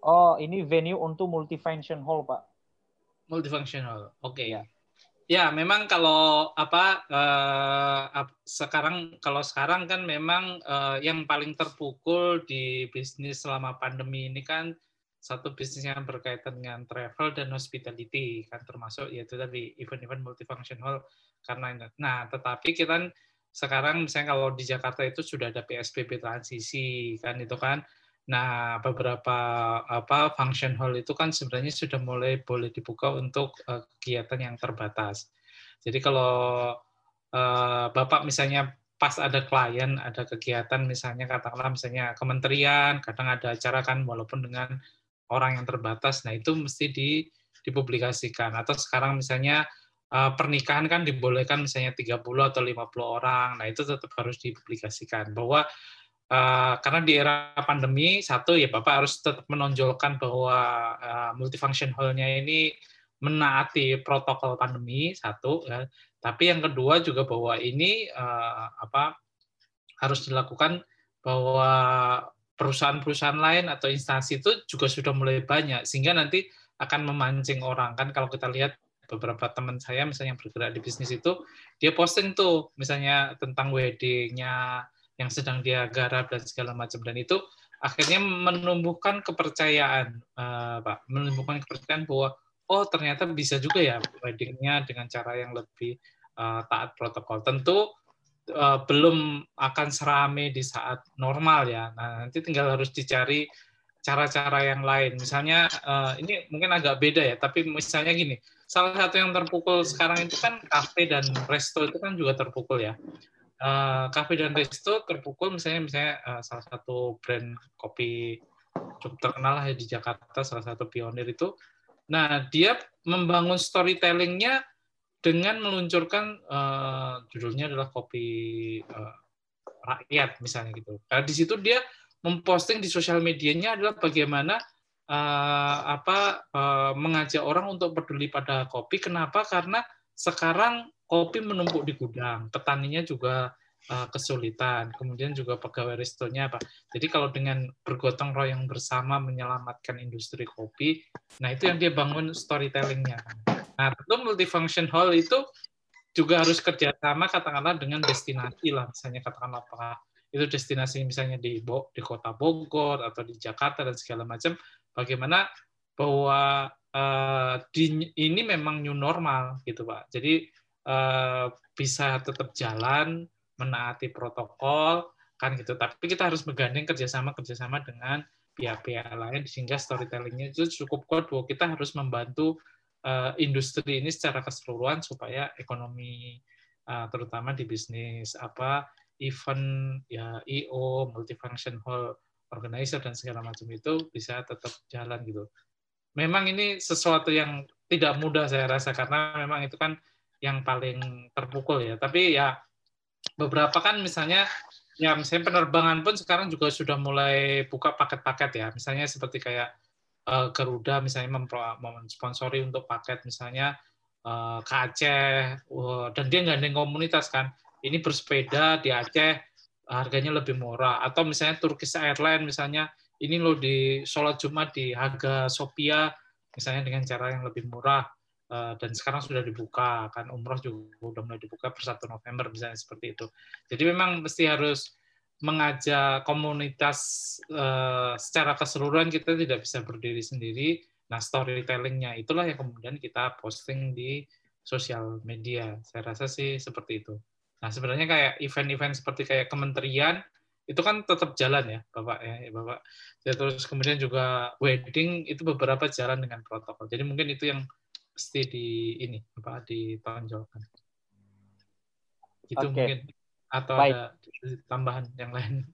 Oh, ini venue untuk multifunction hall, Pak. Multifunctional. Oke ya. Ya, memang kalau apa eh, sekarang kalau sekarang kan memang eh, yang paling terpukul di bisnis selama pandemi ini kan satu bisnis yang berkaitan dengan travel dan hospitality kan termasuk yaitu tadi event-event multifunctional karena ini. Nah, tetapi kita kan sekarang misalnya kalau di Jakarta itu sudah ada PSBB transisi kan itu kan. Nah, beberapa apa function hall itu kan sebenarnya sudah mulai boleh dibuka untuk eh, kegiatan yang terbatas. Jadi kalau eh, Bapak misalnya pas ada klien, ada kegiatan misalnya katakanlah misalnya kementerian, kadang ada acara kan walaupun dengan orang yang terbatas, nah itu mesti di dipublikasikan atau sekarang misalnya eh, pernikahan kan dibolehkan misalnya 30 atau 50 orang. Nah, itu tetap harus dipublikasikan bahwa eh, karena di era pandemi satu ya Bapak harus tetap menonjolkan bahwa eh, multifunction hall-nya ini menaati protokol pandemi satu ya. Tapi yang kedua juga bahwa ini eh, apa harus dilakukan bahwa perusahaan-perusahaan lain atau instansi itu juga sudah mulai banyak sehingga nanti akan memancing orang kan kalau kita lihat beberapa teman saya misalnya yang bergerak di bisnis itu dia posting tuh misalnya tentang weddingnya yang sedang dia garap dan segala macam. Dan itu akhirnya menumbuhkan kepercayaan eh, pak. Menumbuhkan kepercayaan bahwa oh ternyata bisa juga ya weddingnya dengan cara yang lebih eh, taat protokol. Tentu eh, belum akan serame di saat normal ya. Nah nanti tinggal harus dicari cara-cara yang lain. Misalnya eh, ini mungkin agak beda ya tapi misalnya gini salah satu yang terpukul sekarang itu kan kafe dan resto itu kan juga terpukul ya Eh, kafe dan resto terpukul misalnya misalnya eh, salah satu brand kopi cukup terkenal lah ya di Jakarta salah satu pionir itu. Nah dia membangun storytellingnya dengan meluncurkan eh, judulnya adalah kopi eh, rakyat misalnya gitu. Karena di situ dia memposting di sosial medianya adalah bagaimana eh, apa eh, mengajak orang untuk peduli pada kopi. Kenapa? Karena sekarang kopi menumpuk di gudang, petaninya juga uh, kesulitan, kemudian juga pegawai restonya apa. Jadi kalau dengan bergotong royong bersama menyelamatkan industri kopi, nah itu yang dia bangun storytellingnya. Nah tentu multifunction hall itu juga harus kerjasama katakanlah dengan destinasi lah, misalnya katakanlah apakah itu destinasi misalnya di Bo- di kota Bogor atau di Jakarta dan segala macam, bagaimana bahwa eh, di, ini memang new normal gitu pak. Jadi eh, bisa tetap jalan menaati protokol kan gitu. Tapi kita harus menggandeng kerjasama kerjasama dengan pihak-pihak lain sehingga storytellingnya itu cukup kuat bahwa kita harus membantu eh, industri ini secara keseluruhan supaya ekonomi eh, terutama di bisnis apa event ya IO multifunction hall organizer dan segala macam itu bisa tetap jalan gitu. Memang ini sesuatu yang tidak mudah saya rasa karena memang itu kan yang paling terpukul ya. Tapi ya beberapa kan misalnya ya misalnya penerbangan pun sekarang juga sudah mulai buka paket-paket ya. Misalnya seperti kayak eh, Garuda misalnya mensponsori untuk paket misalnya eh, ke Aceh wah, dan dia gandeng komunitas kan. Ini bersepeda di Aceh harganya lebih murah atau misalnya Turkish Airlines misalnya ini loh di sholat Jumat di Haga Sophia misalnya dengan cara yang lebih murah eh, dan sekarang sudah dibuka kan umroh juga sudah mulai dibuka per 1 November misalnya seperti itu. Jadi memang mesti harus mengajak komunitas eh, secara keseluruhan kita tidak bisa berdiri sendiri. Nah storytellingnya itulah yang kemudian kita posting di sosial media. Saya rasa sih seperti itu. Nah sebenarnya kayak event-event seperti kayak kementerian itu kan tetap jalan ya bapak ya, ya bapak. Ya, terus kemudian juga wedding itu beberapa jalan dengan protokol. Jadi mungkin itu yang mesti di ini apa ditonjolkan itu Oke. mungkin atau Baik. ada tambahan yang lain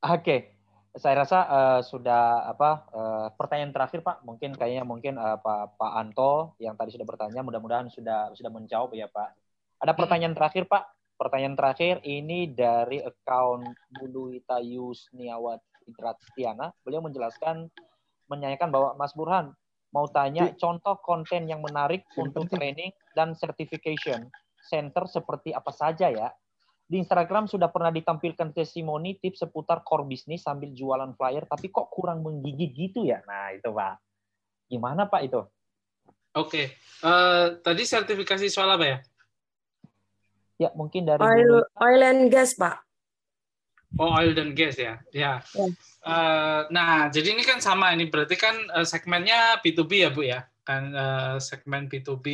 Oke, saya rasa eh, sudah apa eh, pertanyaan terakhir Pak, mungkin kayaknya mungkin eh, Pak Pak Anto yang tadi sudah bertanya, mudah-mudahan sudah sudah menjawab ya Pak. Ada pertanyaan terakhir Pak. Pertanyaan terakhir ini dari account Buluita Yusniawati Tiana. Beliau menjelaskan menyanyikan bahwa Mas Burhan mau tanya contoh konten yang menarik untuk training dan certification center seperti apa saja ya. Di Instagram sudah pernah ditampilkan testimoni tips seputar core bisnis sambil jualan flyer, tapi kok kurang menggigit gitu ya? Nah itu Pak. Gimana Pak itu? oke Eh, tadi sertifikasi soal apa ya Ya mungkin dari Oil, oil and gas, Pak. Oh, oil dan gas ya. Ya. Eh, nah, jadi ini kan sama ini berarti kan eh, segmennya B2B ya, Bu ya. Kan eh, segmen B2B.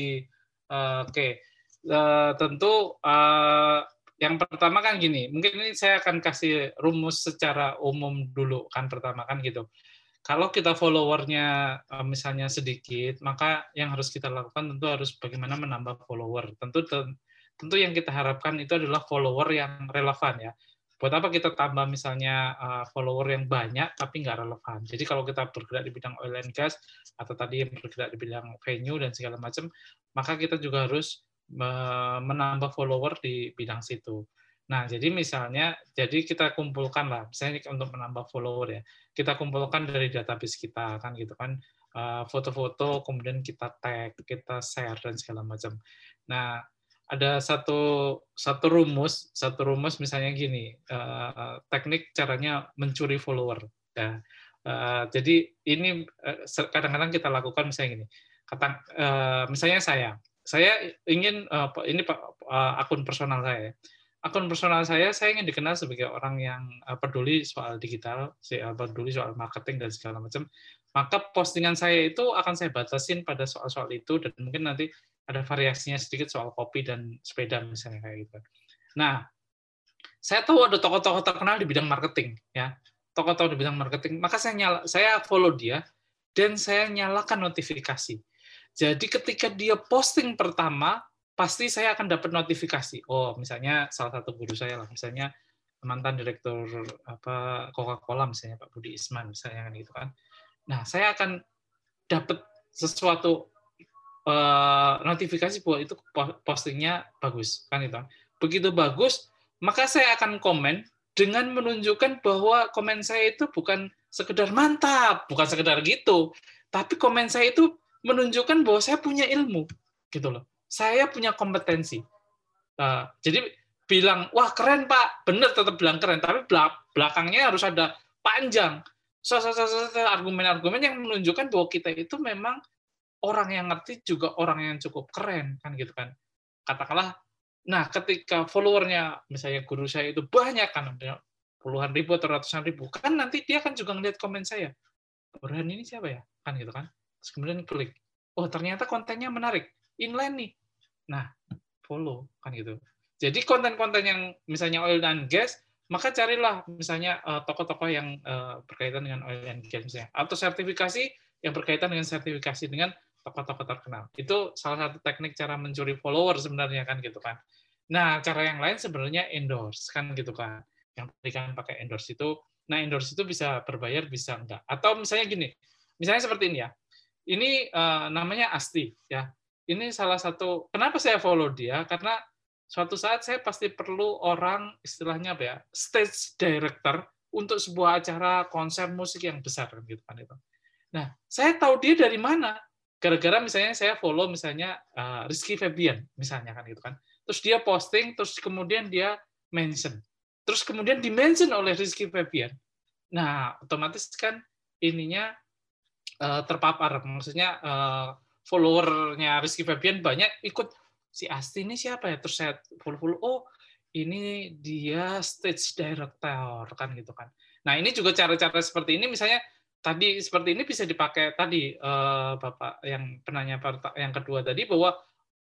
Eh, Oke. Eh, tentu eh, yang pertama kan gini, mungkin ini saya akan kasih rumus secara umum dulu kan pertama kan gitu. Kalau kita followernya misalnya sedikit, maka yang harus kita lakukan tentu harus bagaimana menambah follower. Tentu tentu yang kita harapkan itu adalah follower yang relevan ya buat apa kita tambah misalnya uh, follower yang banyak tapi nggak relevan. Jadi kalau kita bergerak di bidang oil and gas atau tadi yang bergerak di bidang venue dan segala macam, maka kita juga harus me- menambah follower di bidang situ. Nah, jadi misalnya, jadi kita kumpulkan lah, misalnya untuk menambah follower ya, kita kumpulkan dari database kita kan gitu kan, uh, foto-foto, kemudian kita tag, kita share dan segala macam. Nah, ada satu satu rumus satu rumus misalnya gini eh, teknik caranya mencuri follower ya Eh, jadi ini eh, kadang-kadang kita lakukan misalnya gini kata eh, misalnya saya saya ingin pe- ini eh, akun personal saya ya. akun personal saya saya ingin dikenal sebagai orang yang eh, peduli soal digital peduli soal marketing dan segala macam maka postingan saya itu akan saya batasin pada soal-soal itu dan mungkin nanti ada variasinya sedikit soal kopi dan sepeda misalnya kayak gitu. Nah, saya tahu ada tokoh-tokoh terkenal di bidang marketing ya. Tokoh-tokoh di bidang marketing, maka saya nyala, saya follow dia dan saya nyalakan notifikasi. Jadi ketika dia posting pertama, pasti saya akan dapat notifikasi. Oh, misalnya salah satu guru saya lah, misalnya mantan direktur apa Coca-Cola misalnya Pak Budi Isman misalnya kan gitu kan. Nah, saya akan dapat sesuatu eh, notifikasi bahwa itu po- postingnya bagus kan itu. Begitu bagus, maka saya akan komen dengan menunjukkan bahwa komen saya itu bukan sekedar mantap, bukan sekedar gitu, tapi komen saya itu menunjukkan bahwa saya punya ilmu gitu loh. Saya punya kompetensi. Eh, jadi bilang wah keren pak, bener tetap bilang keren, tapi belak- belakangnya harus ada panjang argumen-argumen yang menunjukkan bahwa kita itu memang orang yang ngerti juga orang yang cukup keren kan gitu kan. Katakanlah nah ketika followernya misalnya guru saya itu banyak kan puluhan ribu atau ratusan ribu kan nanti dia kan juga ngeliat komen saya Burhan ini siapa ya? Kan gitu kan. Terus kemudian klik oh ternyata kontennya menarik inline nih. Nah follow kan gitu. Jadi konten-konten yang misalnya oil dan gas maka carilah misalnya eh, tokoh-tokoh yang eh, berkaitan dengan oil and gas misalnya. Atau sertifikasi yang berkaitan dengan sertifikasi dengan tokoh-tokoh terkenal. Itu salah satu teknik cara mencuri follower sebenarnya kan gitu kan. Nah, cara yang lain sebenarnya endorse kan gitu kan. Yang tadi kan pakai endorse itu, nah endorse itu bisa berbayar bisa enggak. Atau misalnya gini, misalnya seperti ini ya. Ini eh, namanya Asti ya. Ini salah satu kenapa saya follow dia karena suatu saat saya pasti perlu orang istilahnya apa ya stage director untuk sebuah acara konser musik yang besar gitu kan itu. Nah, saya tahu dia dari mana? Gara-gara misalnya saya follow misalnya uh, Rizky Febian misalnya kan gitu kan. Terus dia posting, terus kemudian dia mention. Terus kemudian di-mention oleh Rizky Febian. Nah, otomatis kan ininya uh, terpapar. Maksudnya uh, followernya Rizky Febian banyak ikut si Asti ini siapa ya? Terus saya follow-follow, oh ini dia stage director kan gitu kan. Nah ini juga cara-cara seperti ini misalnya tadi seperti ini bisa dipakai tadi eh, bapak yang penanya yang kedua tadi bahwa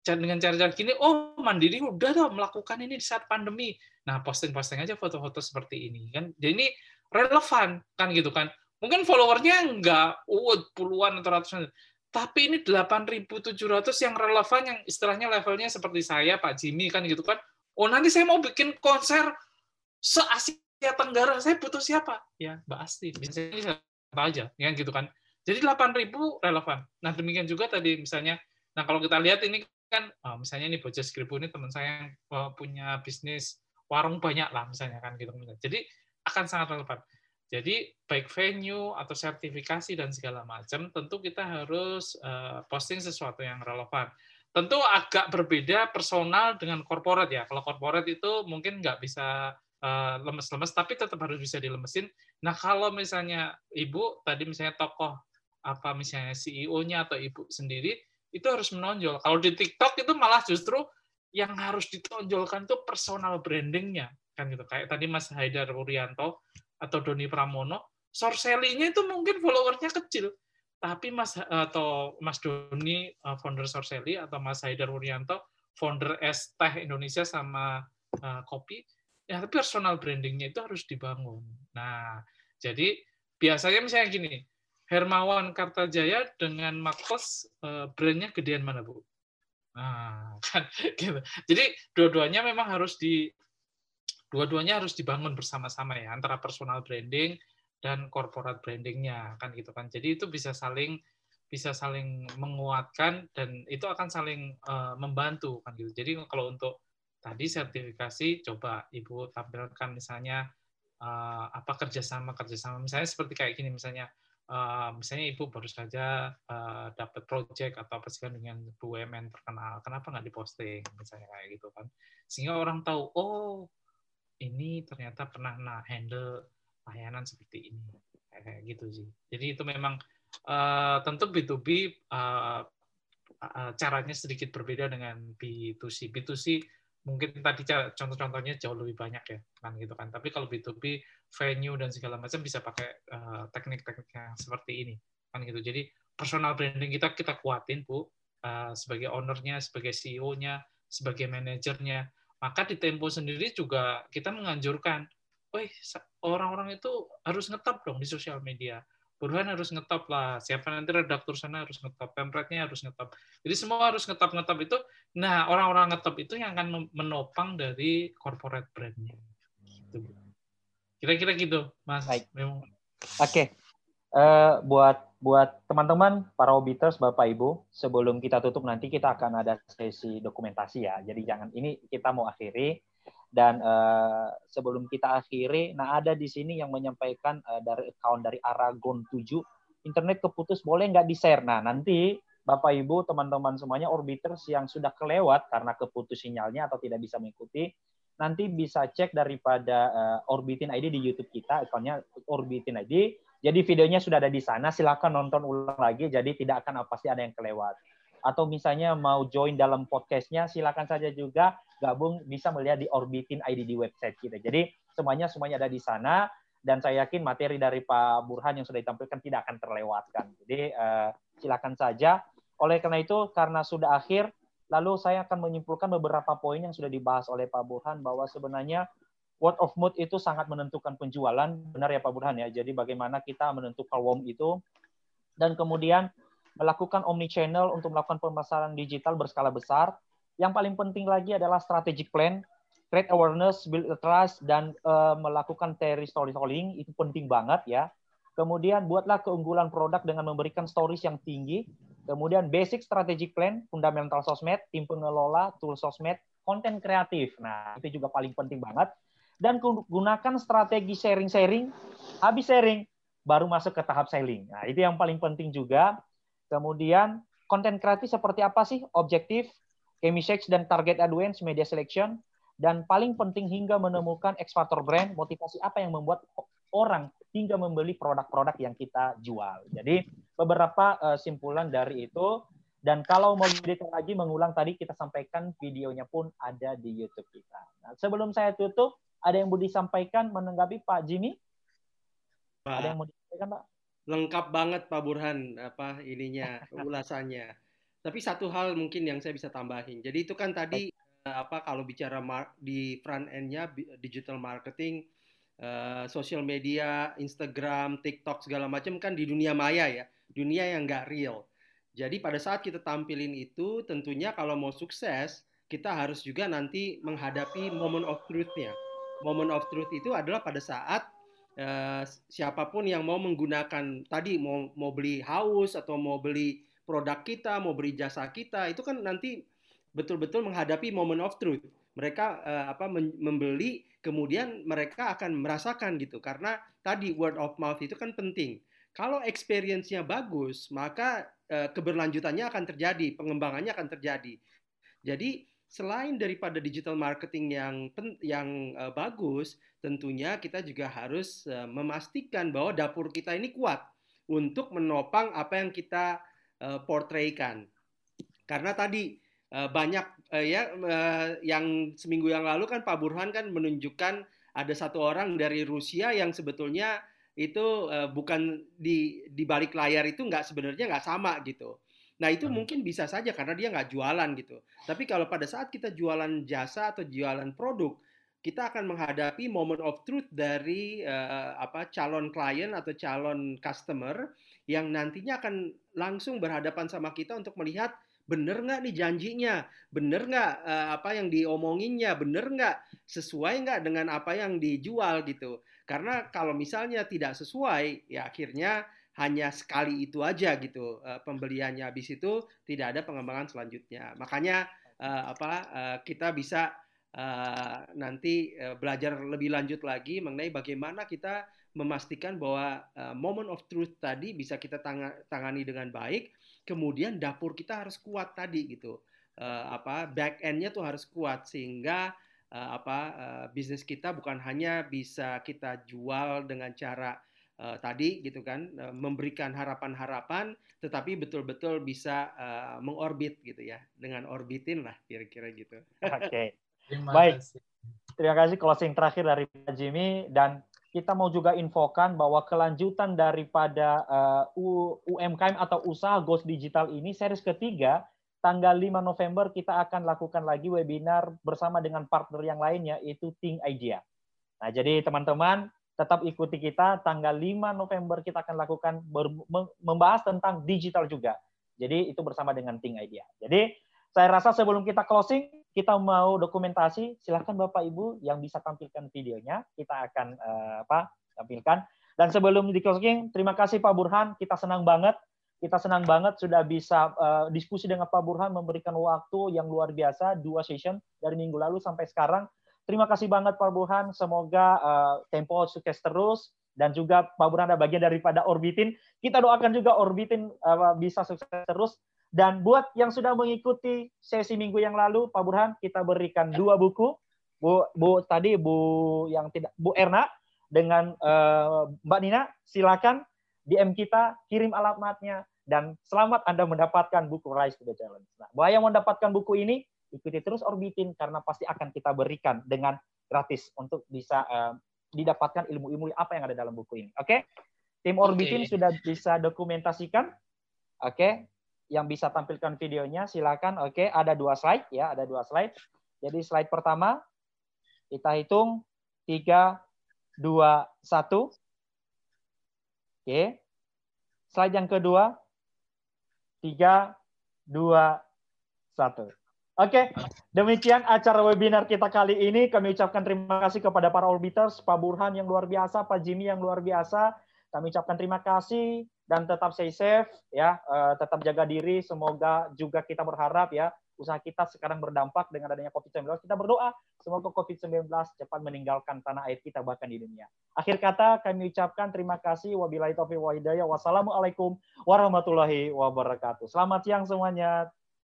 dengan cara-cara gini, oh Mandiri udah dong melakukan ini di saat pandemi. Nah, posting-posting aja foto-foto seperti ini kan. Jadi ini relevan kan gitu kan. Mungkin followernya nggak uh, puluhan atau ratusan, tapi ini 8.700 yang relevan yang istilahnya levelnya seperti saya Pak Jimmy kan gitu kan. Oh nanti saya mau bikin konser se Asia Tenggara, saya butuh siapa? Ya Mbak Asti, siapa aja, ya gitu kan. Jadi 8.000 relevan. Nah demikian juga tadi misalnya, nah kalau kita lihat ini kan, oh, misalnya ini Bocah Skribu ini teman saya yang oh, punya bisnis warung banyak lah misalnya kan gitu. Jadi akan sangat relevan. Jadi baik venue atau sertifikasi dan segala macam, tentu kita harus uh, posting sesuatu yang relevan. Tentu agak berbeda personal dengan korporat ya. Kalau korporat itu mungkin nggak bisa uh, lemes-lemes, tapi tetap harus bisa dilemesin. Nah kalau misalnya ibu tadi misalnya tokoh apa misalnya CEO-nya atau ibu sendiri itu harus menonjol. Kalau di TikTok itu malah justru yang harus ditonjolkan tuh personal brandingnya kan gitu. Kayak tadi Mas Haidar Wuryanto atau Doni Pramono, Sorselly-nya itu mungkin followernya kecil, tapi Mas atau Mas Doni uh, founder Sorselly atau Mas Haidar Wuryanto founder es teh Indonesia sama uh, kopi, ya personal brandingnya itu harus dibangun. Nah, jadi biasanya misalnya gini, Hermawan Kartajaya dengan Marcos uh, brandnya gedean mana bu? Nah, kan gitu. Jadi dua-duanya memang harus di dua-duanya harus dibangun bersama-sama ya antara personal branding dan corporate brandingnya kan gitu kan jadi itu bisa saling bisa saling menguatkan dan itu akan saling uh, membantu kan gitu jadi kalau untuk tadi sertifikasi coba ibu tampilkan misalnya uh, apa kerjasama kerjasama. Misalnya seperti kayak gini misalnya uh, misalnya ibu baru saja uh, dapat project atau apa sih dengan BUMN terkenal kenapa nggak diposting misalnya kayak gitu kan. Sehingga orang tahu oh ini ternyata pernah nah handle layanan seperti ini. Kayak gitu sih. Jadi itu memang uh, tentu B2B uh, uh, caranya sedikit berbeda dengan B2C B2C mungkin tadi contoh-contohnya jauh lebih banyak ya kan gitu kan. Tapi kalau B2B venue dan segala macam bisa pakai uh, teknik-teknik yang seperti ini kan gitu. Jadi personal branding kita kita kuatin bu uh, sebagai ownernya sebagai CEO-nya sebagai manajernya. Maka di Tempo sendiri juga kita menganjurkan, wih orang-orang itu harus ngetop dong di sosial media. Burhan harus ngetop lah, siapa nanti redaktur sana harus ngetop, pemretnya harus ngetop. Jadi semua harus ngetop-ngetop itu. Nah, orang-orang ngetop itu yang akan menopang dari corporate brandnya. Gitu. Kira-kira gitu, Mas. Baik. Oke. Okay. Uh, buat buat teman-teman para obiters Bapak Ibu, sebelum kita tutup nanti kita akan ada sesi dokumentasi ya. Jadi jangan ini kita mau akhiri dan uh, sebelum kita akhiri, nah ada di sini yang menyampaikan uh, dari account dari Aragon 7, internet keputus boleh nggak di-share? Nah, nanti Bapak Ibu, teman-teman semuanya orbiters yang sudah kelewat karena keputus sinyalnya atau tidak bisa mengikuti, nanti bisa cek daripada uh, Orbitin ID di YouTube kita, akunnya Orbitin ID jadi videonya sudah ada di sana, silakan nonton ulang lagi. Jadi tidak akan pasti ada yang kelewat. Atau misalnya mau join dalam podcastnya, silakan saja juga gabung bisa melihat di Orbitin ID di website kita. Jadi semuanya semuanya ada di sana dan saya yakin materi dari Pak Burhan yang sudah ditampilkan tidak akan terlewatkan. Jadi uh, silakan saja. Oleh karena itu, karena sudah akhir, lalu saya akan menyimpulkan beberapa poin yang sudah dibahas oleh Pak Burhan bahwa sebenarnya word of mouth itu sangat menentukan penjualan. Benar ya Pak Burhan ya. Jadi bagaimana kita menentukan WOM itu dan kemudian melakukan omni channel untuk melakukan pemasaran digital berskala besar. Yang paling penting lagi adalah strategic plan, create awareness, build trust dan uh, melakukan storytelling itu penting banget ya. Kemudian buatlah keunggulan produk dengan memberikan stories yang tinggi. Kemudian basic strategic plan, fundamental sosmed, tim pengelola, tool sosmed, konten kreatif. Nah, itu juga paling penting banget dan gunakan strategi sharing-sharing. Habis sharing, baru masuk ke tahap selling. Nah, itu yang paling penting juga. Kemudian, konten kreatif seperti apa sih? Objektif, chemistry dan target audience, media selection, dan paling penting hingga menemukan X factor brand, motivasi apa yang membuat orang hingga membeli produk-produk yang kita jual. Jadi beberapa uh, simpulan dari itu. Dan kalau mau detail lagi mengulang tadi kita sampaikan videonya pun ada di YouTube kita. Nah, sebelum saya tutup, ada yang mau disampaikan menanggapi Pak Jimmy? Pak, ada yang mau disampaikan Pak? Lengkap banget Pak Burhan apa ininya ulasannya. Tapi satu hal mungkin yang saya bisa tambahin. Jadi itu kan tadi eh, apa kalau bicara mar- di front end-nya digital marketing, eh, social media, Instagram, TikTok segala macam kan di dunia maya ya, dunia yang nggak real. Jadi pada saat kita tampilin itu, tentunya kalau mau sukses, kita harus juga nanti menghadapi moment of truth-nya. Moment of truth itu adalah pada saat eh, siapa pun yang mau menggunakan tadi mau mau beli haus atau mau beli produk kita, mau beli jasa kita, itu kan nanti betul-betul menghadapi moment of truth. Mereka eh, apa membeli, kemudian mereka akan merasakan gitu. Karena tadi word of mouth itu kan penting. Kalau experience-nya bagus, maka eh, keberlanjutannya akan terjadi, pengembangannya akan terjadi. Jadi selain daripada digital marketing yang yang eh, bagus, tentunya kita juga harus eh, memastikan bahwa dapur kita ini kuat untuk menopang apa yang kita eh, portraykan. Karena tadi eh, banyak eh, ya yang seminggu yang lalu kan Pak Burhan kan menunjukkan ada satu orang dari Rusia yang sebetulnya itu bukan di di balik layar itu nggak sebenarnya nggak sama gitu. Nah itu mungkin bisa saja karena dia nggak jualan gitu. Tapi kalau pada saat kita jualan jasa atau jualan produk, kita akan menghadapi moment of truth dari eh, apa calon klien atau calon customer yang nantinya akan langsung berhadapan sama kita untuk melihat bener nggak nih janjinya, bener nggak eh, apa yang diomonginnya, bener nggak sesuai nggak dengan apa yang dijual gitu. Karena kalau misalnya tidak sesuai, ya akhirnya hanya sekali itu aja gitu eh, pembeliannya. Habis itu tidak ada pengembangan selanjutnya. Makanya eh, apa eh, kita bisa eh, nanti eh, belajar lebih lanjut lagi mengenai bagaimana kita memastikan bahwa eh, moment of truth tadi bisa kita tanga- tangani dengan baik. Kemudian dapur kita harus kuat tadi gitu. Eh, apa back end-nya tuh harus kuat sehingga eh, apa eh, bisnis kita bukan hanya bisa kita jual dengan cara eh, tadi gitu kan eh, memberikan harapan-harapan tetapi betul-betul bisa eh, mengorbit gitu ya dengan orbitin lah kira-kira gitu. Oke. Terima Baik. kasih. Terima kasih closing terakhir dari Pak Jimmy dan kita mau juga infokan bahwa kelanjutan daripada uh, U- UMKM atau usaha Ghost Digital ini series ketiga tanggal 5 November kita akan lakukan lagi webinar bersama dengan partner yang lainnya yaitu Think Idea. Nah, jadi teman-teman tetap ikuti kita tanggal 5 November kita akan lakukan membahas tentang digital juga. Jadi itu bersama dengan Think Idea. Jadi saya rasa sebelum kita closing, kita mau dokumentasi, silahkan Bapak Ibu yang bisa tampilkan videonya, kita akan eh, apa tampilkan. Dan sebelum di closing, terima kasih Pak Burhan, kita senang banget, kita senang banget sudah bisa eh, diskusi dengan Pak Burhan, memberikan waktu yang luar biasa, dua session dari minggu lalu sampai sekarang. Terima kasih banget Pak Burhan, semoga eh, Tempo sukses terus, dan juga Pak Burhan ada bagian daripada Orbitin. Kita doakan juga Orbitin eh, bisa sukses terus. Dan buat yang sudah mengikuti sesi minggu yang lalu, Pak Burhan, kita berikan dua buku. Bu, Bu tadi Bu yang tidak Bu Erna dengan eh, Mbak Nina, silakan DM kita, kirim alamatnya, dan selamat Anda mendapatkan buku Rise to the Challenge. Nah, buat yang mendapatkan buku ini, ikuti terus Orbitin karena pasti akan kita berikan dengan gratis untuk bisa eh, didapatkan ilmu-ilmu apa yang ada dalam buku ini. Oke? Tim Orbitin Oke. sudah bisa dokumentasikan. Oke, yang bisa tampilkan videonya silakan. Oke, ada dua slide ya, ada dua slide. Jadi slide pertama kita hitung 3 2 1. Oke. Slide yang kedua 3 2 1. Oke, demikian acara webinar kita kali ini. Kami ucapkan terima kasih kepada para orbiters, Pak Burhan yang luar biasa, Pak Jimmy yang luar biasa. Kami ucapkan terima kasih dan tetap stay safe ya, eh, tetap jaga diri. Semoga juga kita berharap ya usaha kita sekarang berdampak dengan adanya COVID-19. Kita berdoa semoga COVID-19 cepat meninggalkan tanah air kita bahkan di dunia. Akhir kata kami ucapkan terima kasih. Wabillahi taufiq wa hidayah. Wassalamualaikum warahmatullahi wabarakatuh. Selamat siang semuanya.